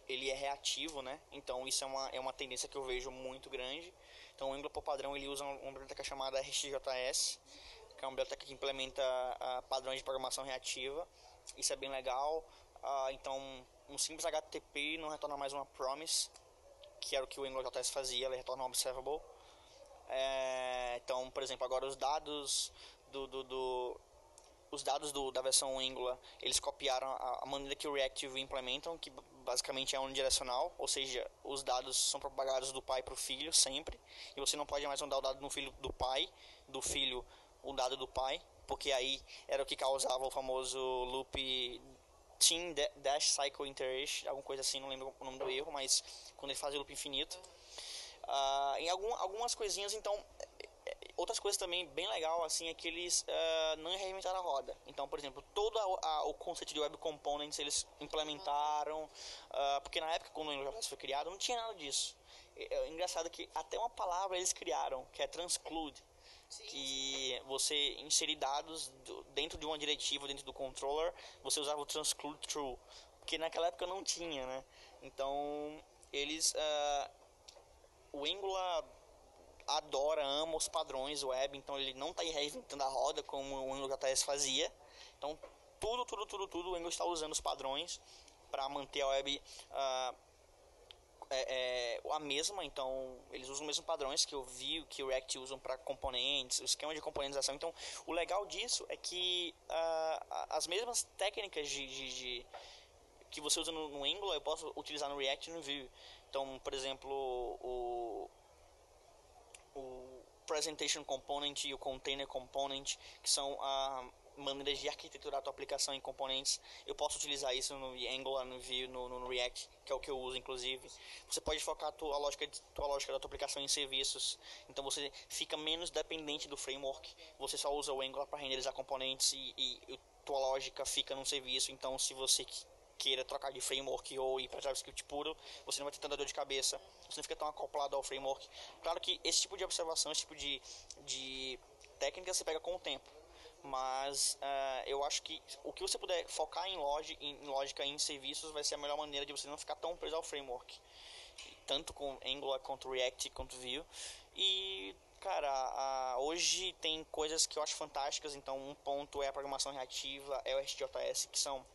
ele é reativo, né? Então isso é uma, é uma tendência que eu vejo muito grande. Então o Angular por padrão ele usa uma biblioteca chamada RxJS, que é uma biblioteca que implementa uh, padrões de programação reativa. Isso é bem legal. Uh, então um simples HTTP não retorna mais uma promise, que era o que o AngularJS fazia, ele retorna um observable. É, então, por exemplo, agora os dados do, do, do os dados do, da versão Angular, eles copiaram a, a, maneira que o Reactive implementam, que basicamente é unidirecional, ou seja, os dados são propagados do pai para o filho sempre, e você não pode mais mandar o dado no filho do pai, do filho o dado do pai, porque aí era o que causava o famoso loop Team Dash Cycle Iteration, alguma coisa assim, não lembro o nome do erro, mas quando ele fazia loop infinito. Uh, em algum, algumas coisinhas, então, outras coisas também bem legal assim é que eles uh, não reinventaram a roda. Então, por exemplo, todo a, a, o conceito de web components eles implementaram, uh, porque na época quando o Angular foi criado não tinha nada disso. É, engraçado que até uma palavra eles criaram, que é transclude, Sim. que você inserir dados do, dentro de uma diretiva, dentro do controller, você usava o transclude true, porque naquela época não tinha, né? Então, eles uh, o Angular adora, ama os padrões web, então ele não está reinventando a roda como o AngularJS fazia. Então, tudo, tudo, tudo, tudo, o Angular está usando os padrões para manter a web uh, é, é, a mesma, então eles usam os mesmos padrões que eu vi, que o React usam para componentes, o esquema de componentização. Então, o legal disso é que uh, as mesmas técnicas de, de, de, que você usa no, no Angular eu posso utilizar no React e no Vue. Então, por exemplo, o, o Presentation Component e o Container Component, que são a maneiras de arquiteturar a tua aplicação em componentes. Eu posso utilizar isso no Angular, no Vue, no, no, React, que é o que eu uso, inclusive. Você pode focar a tua lógica, tua lógica da tua aplicação em serviços. Então você fica menos dependente do framework. Você só usa o Angular para renderizar componentes e, e, e tua lógica fica num serviço. Então se você queira trocar de framework ou ir para JavaScript puro, você não vai ter tanta dor de cabeça, você não fica tão acoplado ao framework. Claro que esse tipo de observação, esse tipo de, de técnica você pega com o tempo, mas uh, eu acho que o que você puder focar em, em lógica e em serviços vai ser a melhor maneira de você não ficar tão preso ao framework, tanto com Angular quanto React quanto Vue. E cara, hoje tem coisas que eu acho fantásticas, então um ponto é a programação reativa, é o SJS, que são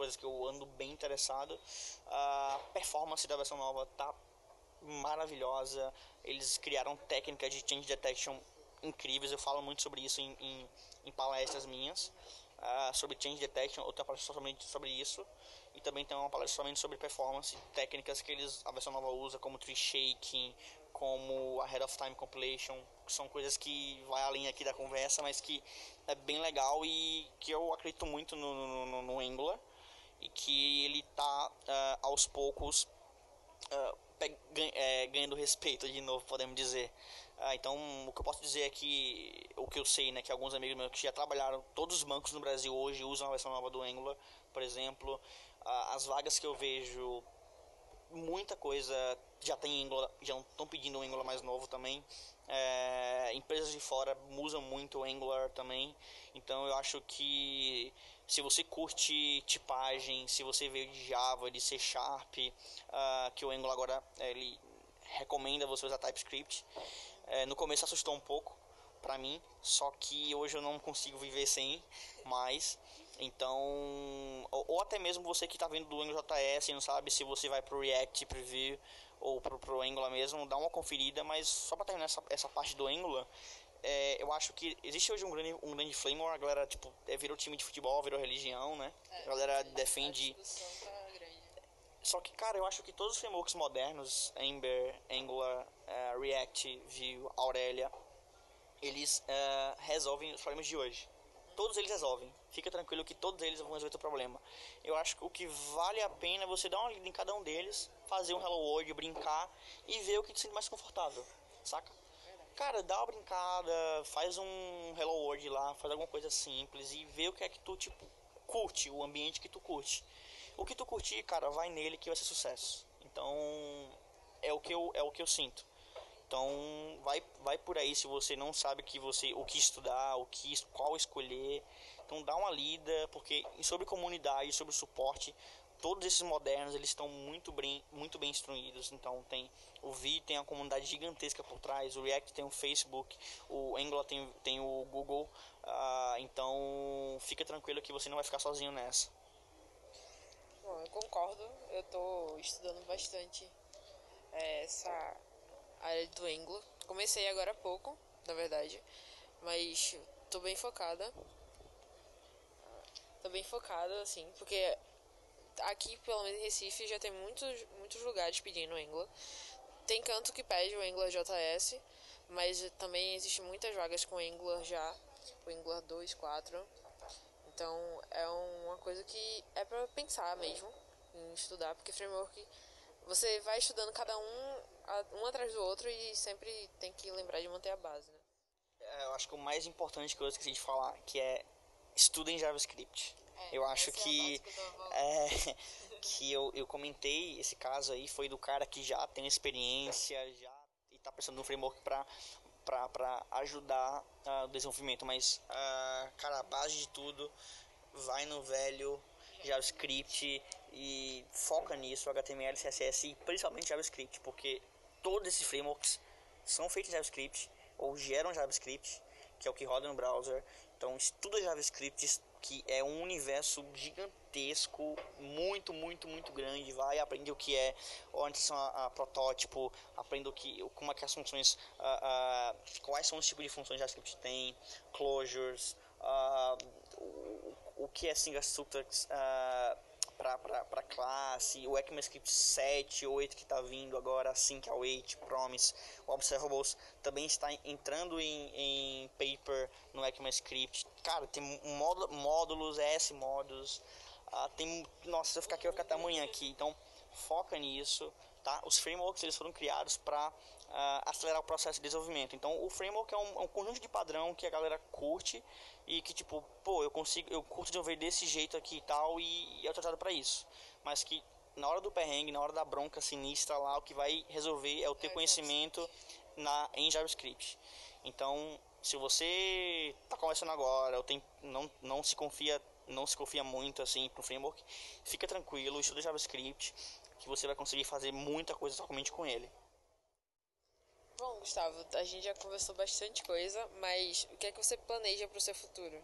coisas que eu ando bem interessado. A performance da versão nova tá maravilhosa. Eles criaram técnicas de change detection incríveis. Eu falo muito sobre isso em, em, em palestras minhas. Uh, sobre change detection, outra palestra somente sobre isso. E também tem uma palestra somente sobre performance, técnicas que eles, a versão nova usa, como tree shaking, como a head of time compilation, que são coisas que vai além aqui da conversa, mas que é bem legal e que eu acredito muito no, no, no Angular e que ele está uh, ah, aos poucos uh, é, ganhando respeito de novo, podemos dizer. Uh, então, o que eu posso dizer é que o que eu sei, né, que alguns amigos meus que já trabalharam, todos os bancos no Brasil hoje usam a versão nova do Angular, por exemplo. as vagas que eu vejo, muita coisa já tem Angular, já estão pedindo um Angular mais novo também. É, empresas de fora usam muito o Angular também. Então, eu acho que se você curte tipagem, se você veio de Java, de C Sharp, uh, que o Angular agora ele recomenda você usar TypeScript. Uh, no começo assustou um pouco para mim, só que hoje eu não consigo viver sem mais. Então, ou, ou até mesmo você que está vendo do AngularJS e não sabe se você vai pro React Preview ou pro, pro Angular mesmo, dá uma conferida, mas só para terminar essa, essa parte do Angular, é, eu acho que existe hoje um grande, um grande flame a galera, tipo, é, virou time de futebol, virou religião, né? É, a galera defende... Tá Só que, cara, eu acho que todos os frameworks modernos, Ember, Angular, uh, React, Vue, Aurelia, eles uh, resolvem os problemas de hoje. Todos eles resolvem. Fica tranquilo que todos eles vão resolver o problema. Eu acho que o que vale a pena é você dar uma lida em cada um deles, fazer um Hello World, brincar e ver o que te sente mais confortável, saca? Cara, dá uma brincada, faz um Hello World lá, faz alguma coisa simples e vê o que é que tu, tipo, curte, o ambiente que tu curte. O que tu curtir, cara, vai nele que vai ser sucesso. Então, é o que eu, é o que eu sinto. Então, vai, vai por aí se você não sabe que você, o que estudar, o que, qual escolher. Então, dá uma lida, porque sobre comunidade, sobre suporte, todos esses modernos eles estão muito bem, muito bem instruídos. Então tem o Vi tem uma comunidade gigantesca por trás, o React tem o Facebook, o Angular tem, tem o Google. Uh, então fica tranquilo que você não vai ficar sozinho nessa. Bom, eu concordo. Eu estou estudando bastante é, essa área do Angular. comecei agora há pouco, na verdade, mas tô bem focada. Tô bem focada, assim, porque aqui, pelo menos em Recife, já tem muitos, muitos lugares pedindo Angular. Tem canto que pede o Angular JS, mas também existem muitas vagas com Angular já, o Angular 2, 4. Então é uma coisa que é para pensar mesmo em estudar, porque framework você vai estudando cada um um atrás do outro e sempre tem que lembrar de manter a base, né? É, eu acho que o mais importante que eu esqueci de falar, que é estudem JavaScript. É, eu acho que é que, <laughs> é, que eu, eu comentei esse caso aí foi do cara que já tem experiência, já e tá precisando de um framework para para ajudar uh, o desenvolvimento, mas uh, cara, a base de tudo vai no velho JavaScript e foca nisso, HTML, CSS e principalmente JavaScript, porque todos esses frameworks são feitos em JavaScript ou geram JavaScript, que é o que roda no browser. Então estuda JavaScript, que é um universo gigantesco, muito, muito, muito grande. Vai aprender o que é orientação a, a protótipo, aprenda o que, como é que as funções, uh, uh, quais são os tipos de funções JavaScript tem, closures, uh, o, o, que é single syntax, para classe, o ECMAScript 7 ou 8 que está vindo agora, assim que 8, Promise, o Observables também está entrando em, em paper no ECMAScript. Cara, tem módulos, ES módulos, uh, tem, nossa, se eu ficar aqui eu vou ficar até amanhã aqui, então foca nisso, tá? Os frameworks eles foram criados para uh, acelerar o processo de desenvolvimento. Então, o framework é um, é um, conjunto de padrão que a galera curte e que tipo, pô, eu consigo, eu curto desenvolver desse jeito aqui e tal e, e é tratado para isso. Mas que na hora do perrengue, na hora da bronca sinistra lá, o que vai resolver é o ter conhecimento na em JavaScript. Então, se você está começando agora, ou tem, não, não se confia não se confia muito assim pro framework, fica tranquilo, estuda JavaScript, que você vai conseguir fazer muita coisa somente com ele. Bom, Gustavo, a gente já conversou bastante coisa, mas o que é que você planeja para o seu futuro?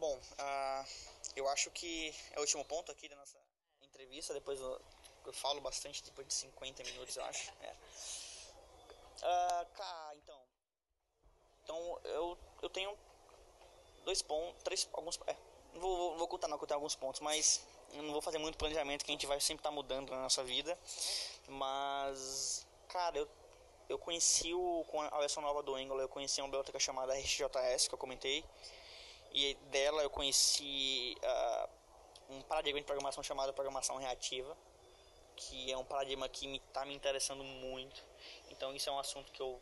Bom, uh, eu acho que é o último ponto aqui da nossa entrevista, depois eu, eu falo bastante, depois de 50 minutos, eu acho. É. Uh, cá, então. Então, eu, eu tenho dois pontos, três, alguns, é, vou, vou, vou contar não, que eu tenho alguns pontos, mas não vou fazer muito planejamento que a gente vai sempre estar tá mudando na nossa vida. Mas, cara, eu, eu conheci o, com a versão nova do Angular, eu conheci uma biblioteca chamada RxJS, que eu comentei. E dela eu conheci uh, um paradigma de programação chamado programação reativa, que é um paradigma que me está me interessando muito. Então isso é um assunto que eu,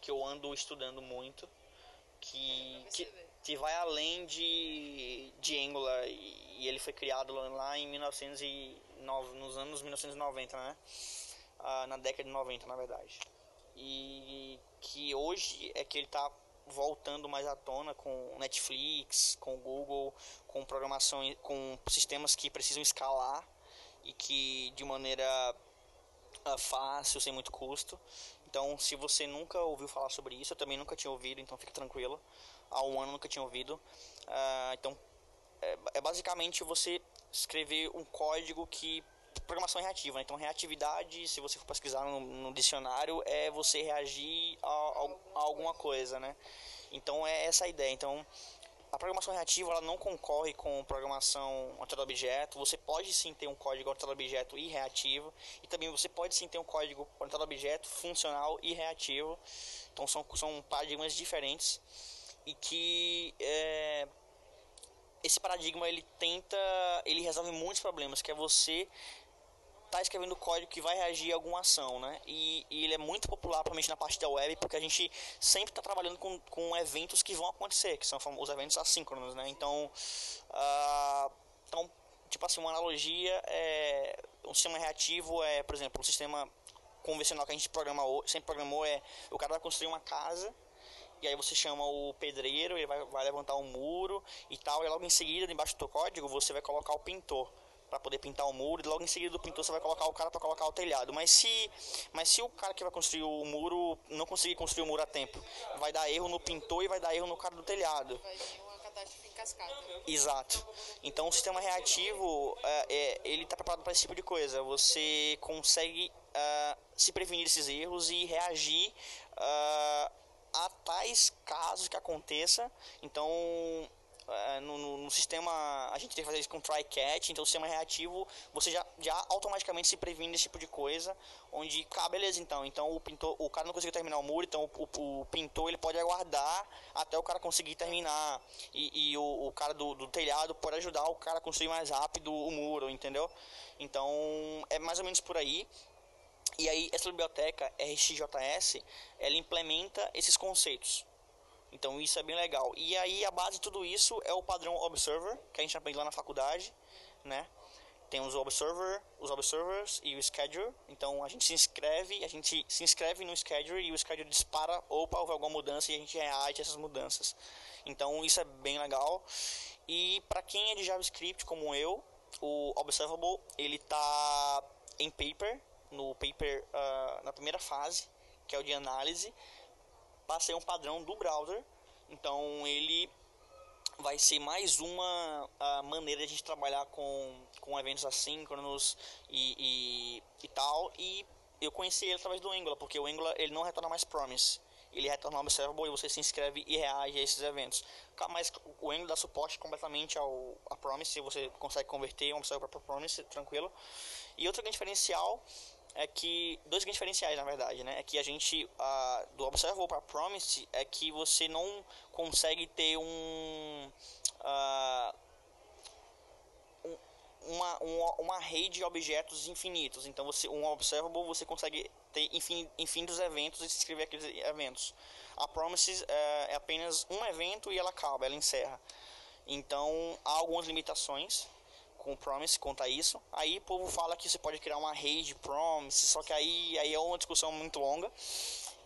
que eu ando estudando muito. Que, que, que vai além de, de Angular e, ele foi criado lá em 1909, nos anos 1990, né? Ah, na década de 90, na verdade. E que hoje é que ele está voltando mais à tona com Netflix, com Google, com programação, com sistemas que precisam escalar e que de maneira uh, fácil, sem muito custo. Então, se você nunca ouviu falar sobre isso, eu também nunca tinha ouvido, então fique tranquilo há um ano nunca tinha ouvido. Uh, então, é, é, basicamente você escrever um código que programação reativa. Né? Então, reatividade, se você for pesquisar no, no dicionário, é você reagir a, a, a, alguma coisa, né? Então, é essa a ideia. Então, a programação reativa ela não concorre com programação orientada-objeto. Você pode sim ter um código orientado-objeto e reativo. E também você pode sim ter um código orientado-objeto funcional e reativo. Então, são, são paradigmas diferentes e que é, esse paradigma ele tenta, ele resolve muitos problemas, que é você tá escrevendo código que vai reagir a alguma ação, né? E, e, ele é muito popular, principalmente na parte da web, porque a gente sempre está trabalhando com, com eventos que vão acontecer, que são os eventos assíncronos, né? Então, uh, então tipo assim, uma analogia é um sistema reativo é, por exemplo, um sistema convencional que a gente programa, sempre programou é o cara vai construir uma casa e aí você chama o pedreiro, ele vai, vai levantar um muro e tal, e logo em seguida, embaixo do teu código, você vai colocar o pintor para poder pintar o muro, e logo em seguida do pintor você vai colocar o cara para colocar o telhado. Mas se, mas se o cara que vai construir o muro não conseguir construir o muro a tempo, vai dar erro no pintor e vai dar erro no cara do telhado. Exato. Então o sistema reativo, é, é, ele está preparado para esse tipo de coisa. Você consegue uh, se prevenir desses erros e reagir uh, a tais casos que aconteça. Então, uh, no, no, no, sistema, a gente tem que fazer isso com try catch, então o sistema reativo, você já, já automaticamente se previne desse tipo de coisa, onde, ah, beleza, então, então o pintor, o cara não conseguiu terminar o muro, então o, o, o pintor ele pode aguardar até o cara conseguir terminar, e, e o, o, cara do, do telhado pode ajudar o cara a construir mais rápido o muro, entendeu? Então, é mais ou menos por aí. E aí, essa biblioteca RxJS, ela implementa esses conceitos. Então, isso é bem legal. E aí, a base de tudo isso é o padrão Observer, que a gente aprende lá na faculdade, né? Tem os Observer, os Observers e o Schedule. Então, a gente se inscreve, a gente se inscreve no Schedule e o Schedule dispara opa, houve alguma mudança e a gente reage a essas mudanças. Então, isso é bem legal. E para quem é de JavaScript como eu, o Observable, ele tá em paper, no paper uh, na primeira fase, que é o de análise, para ser um padrão do browser. Então ele vai ser mais uma uh, maneira de a gente trabalhar com, com eventos assíncronos e, e, e, tal. E eu conheci ele através do Angular, porque o Angular ele não retorna mais promise. Ele retorna observable e você se inscreve e reage a esses eventos. Mas o Angular dá suporte completamente ao a promise, você consegue converter um observable para promise tranquilo. E outro grande diferencial é que dois grandes diferenciais na verdade, né? É que a gente do Observable para Promise é que você não consegue ter um, um uma, uma, uma rede de objetos infinitos. Então você um Observable você consegue ter infin, infinitos eventos e escrever aqueles eventos. A Promises é, é apenas um evento e ela acaba, ela encerra. Então há algumas limitações com Promise quanto a isso. Aí o povo fala que você pode criar uma rede Promise, só que aí, aí é uma discussão muito longa.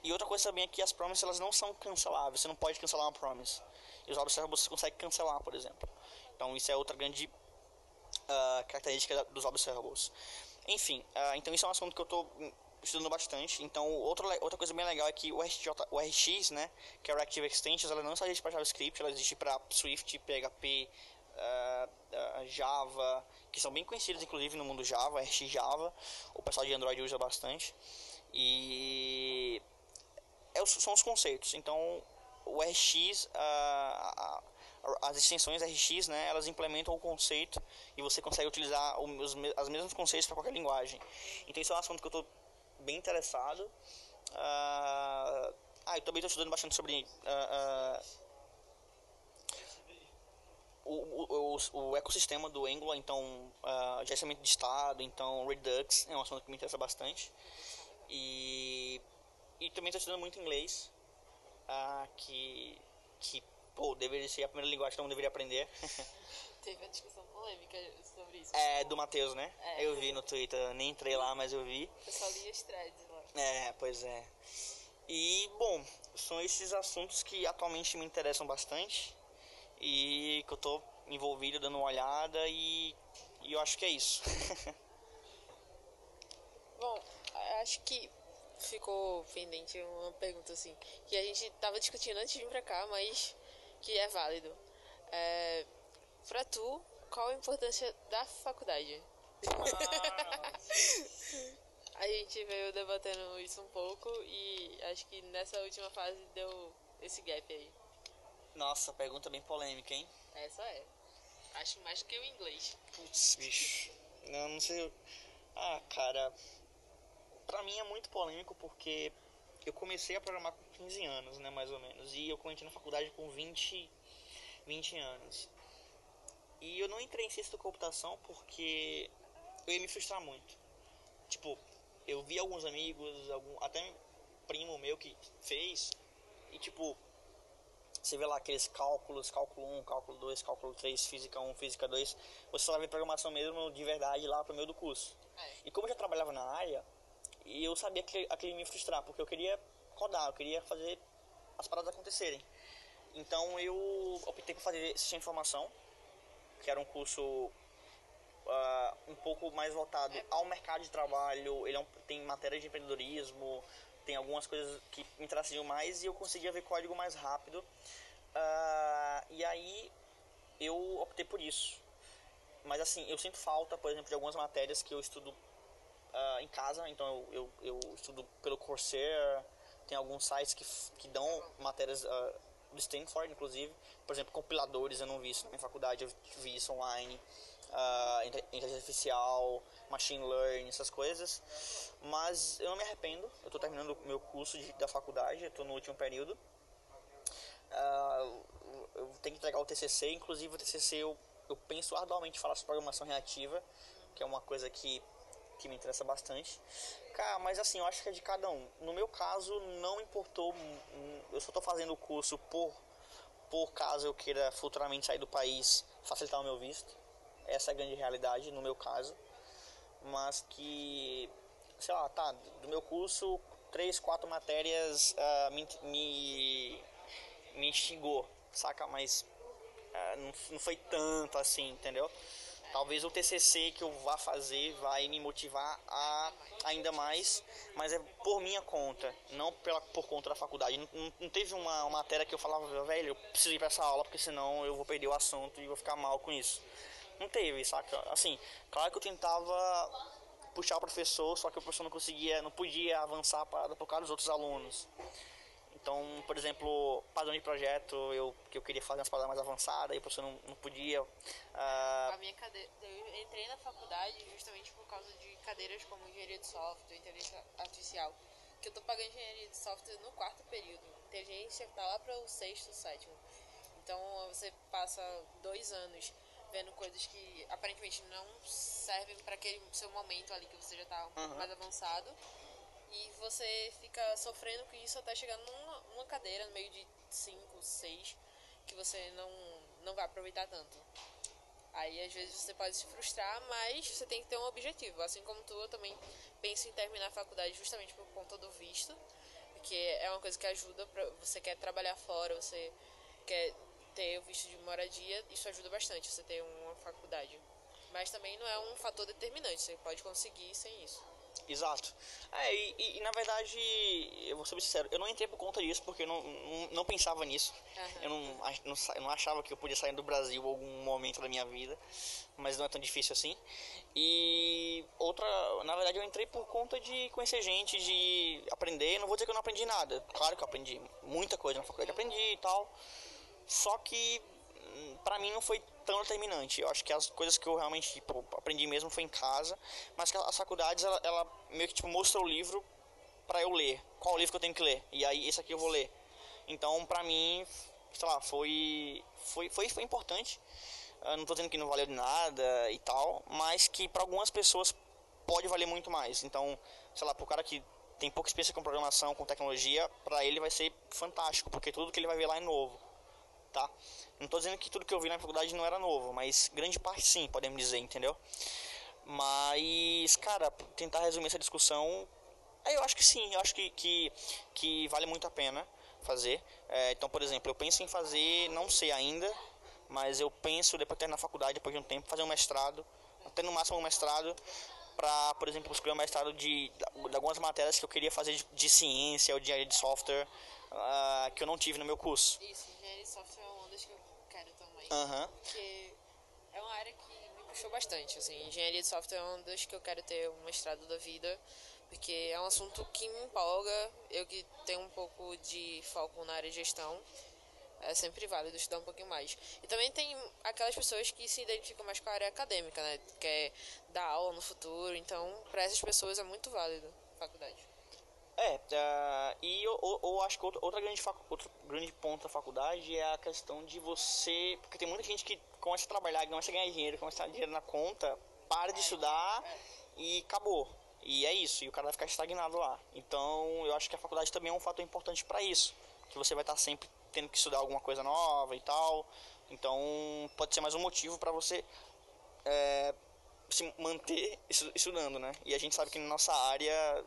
E outra coisa também é que as Promises elas não são canceláveis, você não pode cancelar uma Promise. E os Observables você consegue cancelar, por exemplo. Então isso é outra grande uh, característica dos Observables. Enfim, uh, então isso é um assunto que eu estou estudando bastante. Então, outra, outra coisa bem legal é que o, RJ, o RX, né, que é Reactive Extensions, ela não só existe para JavaScript, ela existe para Swift, PHP, uh, uh, Java, que são bem conhecidos inclusive no mundo Java, RX Java, o pessoal de Android usa bastante. E é, são os conceitos. Então, o RX, uh, as extensões RX, né, elas implementam o conceito e você consegue utilizar os, as mesmos conceitos para qualquer linguagem. Então, isso é um assunto que eu estou bem interessado. Uh, ah, eu também estou estudando bastante sobre uh, uh, o, o, o, ecossistema do Angular, então, uh, gerenciamento de estado, então, Redux é um assunto que me interessa bastante. E, e também estou estudando muito inglês, uh, que, que, pô, deveria ser a primeira linguagem que todo mundo deveria aprender. <laughs> Teve uma discussão polêmica sobre isso. É, do Matheus, né? É, eu vi no Twitter, nem entrei lá, mas eu vi. Eu só li as threads lá. É, pois é. E, bom, são esses assuntos que atualmente me interessam bastante e que eu tô envolvido dando uma olhada e, e eu acho que é isso. <laughs> Bom, acho que ficou pendente uma pergunta assim, que a gente tava discutindo antes de vir pra cá, mas que é válido. É, pra tu, qual a importância da faculdade? <laughs> a gente veio debatendo isso um pouco e acho que nessa última fase deu esse gap aí. Nossa, pergunta bem polêmica, hein? Essa é. Acho mais que o inglês. Putz, bicho. Não, não sei. Ah, cara. Pra mim é muito polêmico porque eu comecei a programar com 15 anos, né, mais ou menos. E eu entrei na faculdade com 20, 20 anos. E eu não entrei em ciência da computação porque eu ia me frustrar muito. Tipo, eu vi alguns amigos, algum, até primo meu que fez, e tipo, você vê lá aqueles cálculos, cálculo 1, cálculo 2, cálculo 3, física 1, física 2, você só vai ver programação mesmo de verdade lá pro meio do curso. É. E como eu já trabalhava na área, eu sabia que aquilo ia me frustrar, porque eu queria rodar, eu queria fazer as paradas acontecerem. Então eu optei por fazer sistema de informação, que era um curso uh, um pouco mais voltado é. ao mercado de trabalho, ele é um, tem matéria de empreendedorismo, tem algumas coisas que me traziam mais e eu conseguia ver código mais rápido. Uh, e aí eu optei por isso. Mas assim, eu sinto falta, por exemplo, de algumas matérias que eu estudo uh, em casa, então eu, eu, eu, estudo pelo Coursera, tem alguns sites que, que dão matérias uh, do Stanford, inclusive. Por exemplo, compiladores, eu não vi isso na minha faculdade, eu vi isso online. Uh, inteligência artificial, machine learning, essas coisas. Mas eu não me arrependo, eu estou terminando meu curso de, da faculdade, estou no último período. Uh, eu tenho que entregar o TCC, inclusive o TCC eu, eu penso arduamente falar sobre programação reativa, que é uma coisa que, que me interessa bastante. Cara, mas assim, eu acho que é de cada um. No meu caso, não importou, eu só estou fazendo o curso por, por caso eu queira futuramente sair do país, facilitar o meu visto. Essa é a grande realidade no meu caso. Mas que, sei lá, tá, do meu curso, três, quatro matérias uh, me, me, me instigou saca? Mas é, não, não foi tanto assim, entendeu? Talvez o TCC que eu vá fazer vai me motivar a ainda mais, mas é por minha conta, não pela, por conta da faculdade. Não, não teve uma, uma, matéria que eu falava, velho, eu preciso ir para essa aula porque senão eu vou perder o assunto e vou ficar mal com isso. Não teve, saca? Assim, claro que eu tentava puxar o professor, só que o professor não conseguia, não podia avançar para por causa dos outros alunos. Então, por exemplo, padrão de projeto, eu, que eu queria fazer umas paradas mais avançadas, e o professor não, não podia. Uh... A minha cadeira, eu entrei na faculdade justamente por causa de cadeiras como engenharia de software, inteligência artificial, que eu tô pagando engenharia de software no quarto período. Inteligência tá lá para o sexto, sétimo. Então, você passa dois anos vendo coisas que aparentemente não servem para aquele seu momento ali que você já tá um uhum. mais avançado e você fica sofrendo com isso até chegar numa, numa cadeira no meio de 5, 6, que você não, não vai aproveitar tanto. Aí às vezes você pode se frustrar, mas você tem que ter um objetivo. Assim como tu, eu também penso em terminar a faculdade justamente por conta do visto, porque é uma coisa que ajuda para você quer trabalhar fora, você quer ter o visto de moradia, isso ajuda bastante você ter uma faculdade. Mas também não é um fator determinante, você pode conseguir sem isso. Exato. É, e, e, na verdade, eu vou ser sincero, eu não entrei por conta disso, porque eu não, não, não pensava nisso. Uhum. Eu, não, não, eu não achava que eu podia sair do Brasil em algum momento da minha vida, mas não é tão difícil assim. E outra, na verdade, eu entrei por conta de conhecer gente, de aprender. Não vou dizer que eu não aprendi nada, claro que eu aprendi muita coisa na faculdade, aprendi e tal. Só que para mim não foi tão determinante. Eu acho que as coisas que eu realmente tipo, aprendi mesmo foi em casa, mas que as faculdades ela, ela meio que tipo mostra o livro para eu ler. Qual livro que eu tenho que ler? E aí esse aqui eu vou ler. Então, para mim, sei lá, foi foi foi, foi importante. Eu não tô dizendo que não valeu de nada e tal, mas que para algumas pessoas pode valer muito mais. Então, sei lá, pro cara que tem pouca experiência com programação, com tecnologia, para ele vai ser fantástico, porque tudo que ele vai ver lá é novo tá? Não estou dizendo que tudo que eu vi na faculdade não era novo, mas grande parte sim, podemos dizer, entendeu? Mas, cara, tentar resumir essa discussão, eu acho que sim, eu acho que, que, que vale muito a pena fazer. É, então, por exemplo, eu penso em fazer, não sei ainda, mas eu penso, depois de terminar a faculdade, depois de um tempo, fazer um mestrado, até no máximo um mestrado, para, por exemplo, escolher um mestrado de, de, algumas matérias que eu queria fazer de, de ciência ou de de software, uh, que eu não tive no meu curso. Isso, software é uma das que eu quero também. Uhum. Porque é uma área que me puxou bastante. Assim, engenharia de software é uma das que eu quero ter um mestrado da vida. Porque é um assunto que me empolga. Eu que tenho um pouco de foco na área de gestão é sempre válido estudar um pouquinho mais. E também tem aquelas pessoas que se identificam mais com a área acadêmica, né? Quer dar aula no futuro. Então, para essas pessoas é muito válido a faculdade. É, uh, e eu, eu, eu, acho que outro, outra grande outro grande ponto da faculdade é a questão de você. Porque tem muita gente que começa a trabalhar, começa a ganhar dinheiro, começa a ganhar dinheiro na conta, para de estudar e acabou. E é isso, e o cara vai ficar estagnado lá. Então eu acho que a faculdade também é um fator importante para isso. Que você vai estar sempre tendo que estudar alguma coisa nova e tal. Então pode ser mais um motivo para você é, se manter estudando, né? E a gente sabe que na nossa área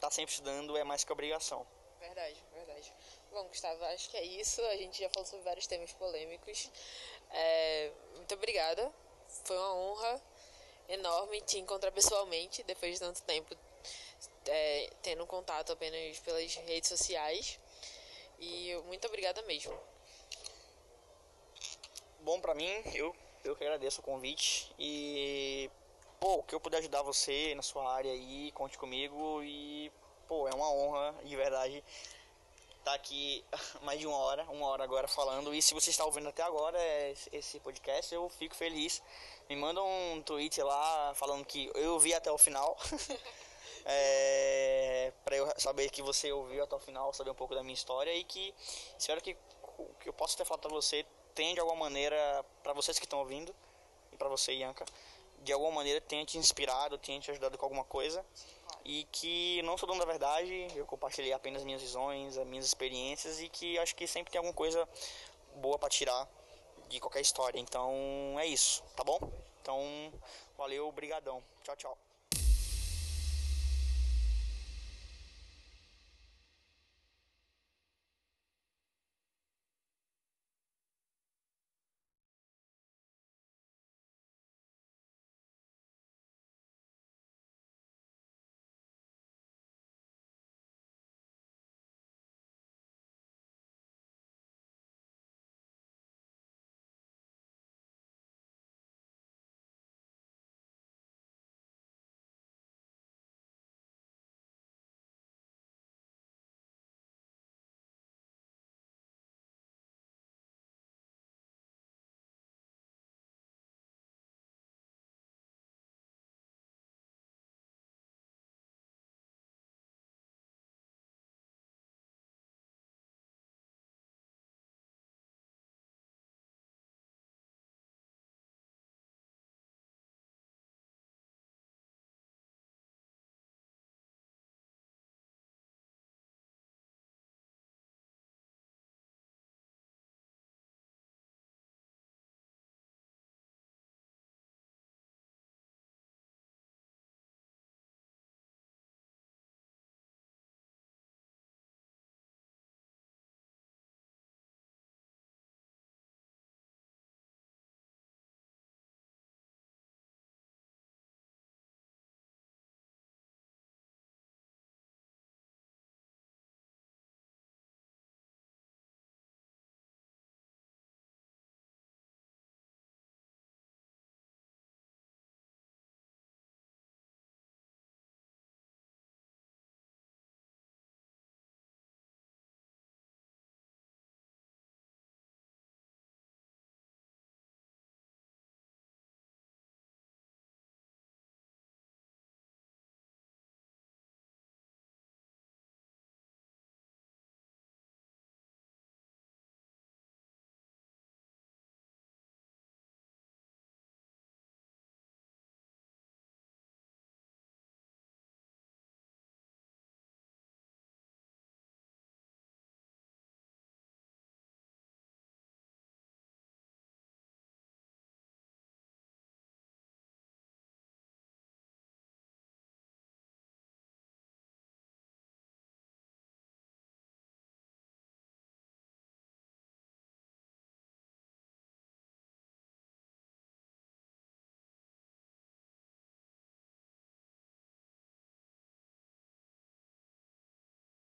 tá sempre estudando é mais que obrigação. Verdade, verdade. Bom, Gustavo, acho que é isso. A gente já falou sobre vários temas polêmicos. É, muito obrigada. Foi uma honra enorme te encontrar pessoalmente depois de tanto tempo é, tendo contato apenas pelas redes sociais. E muito obrigada mesmo. Bom para mim, eu eu que agradeço o convite e pô, que eu puder ajudar você na sua área aí, conte comigo e, pô, é uma honra, de verdade, estar tá aqui <laughs> mais de uma hora, uma hora agora falando. E se você está ouvindo até agora esse podcast, eu fico feliz. Me manda um tweet lá falando que eu vi até o final. <laughs> é, para eu saber que você ouviu até o final, saber um pouco da minha história e que espero que que eu possa ter falado para você tenha de alguma maneira para vocês que estão ouvindo e para você, Ianca, de alguma maneira tenha te inspirado, tenha te ajudado com alguma coisa e que não sou dono da verdade, eu compartilhei apenas minhas visões, as minhas experiências e que acho que sempre tem alguma coisa boa para tirar de qualquer história. Então é isso, tá bom? Então valeu, brigadão. Tchau, tchau.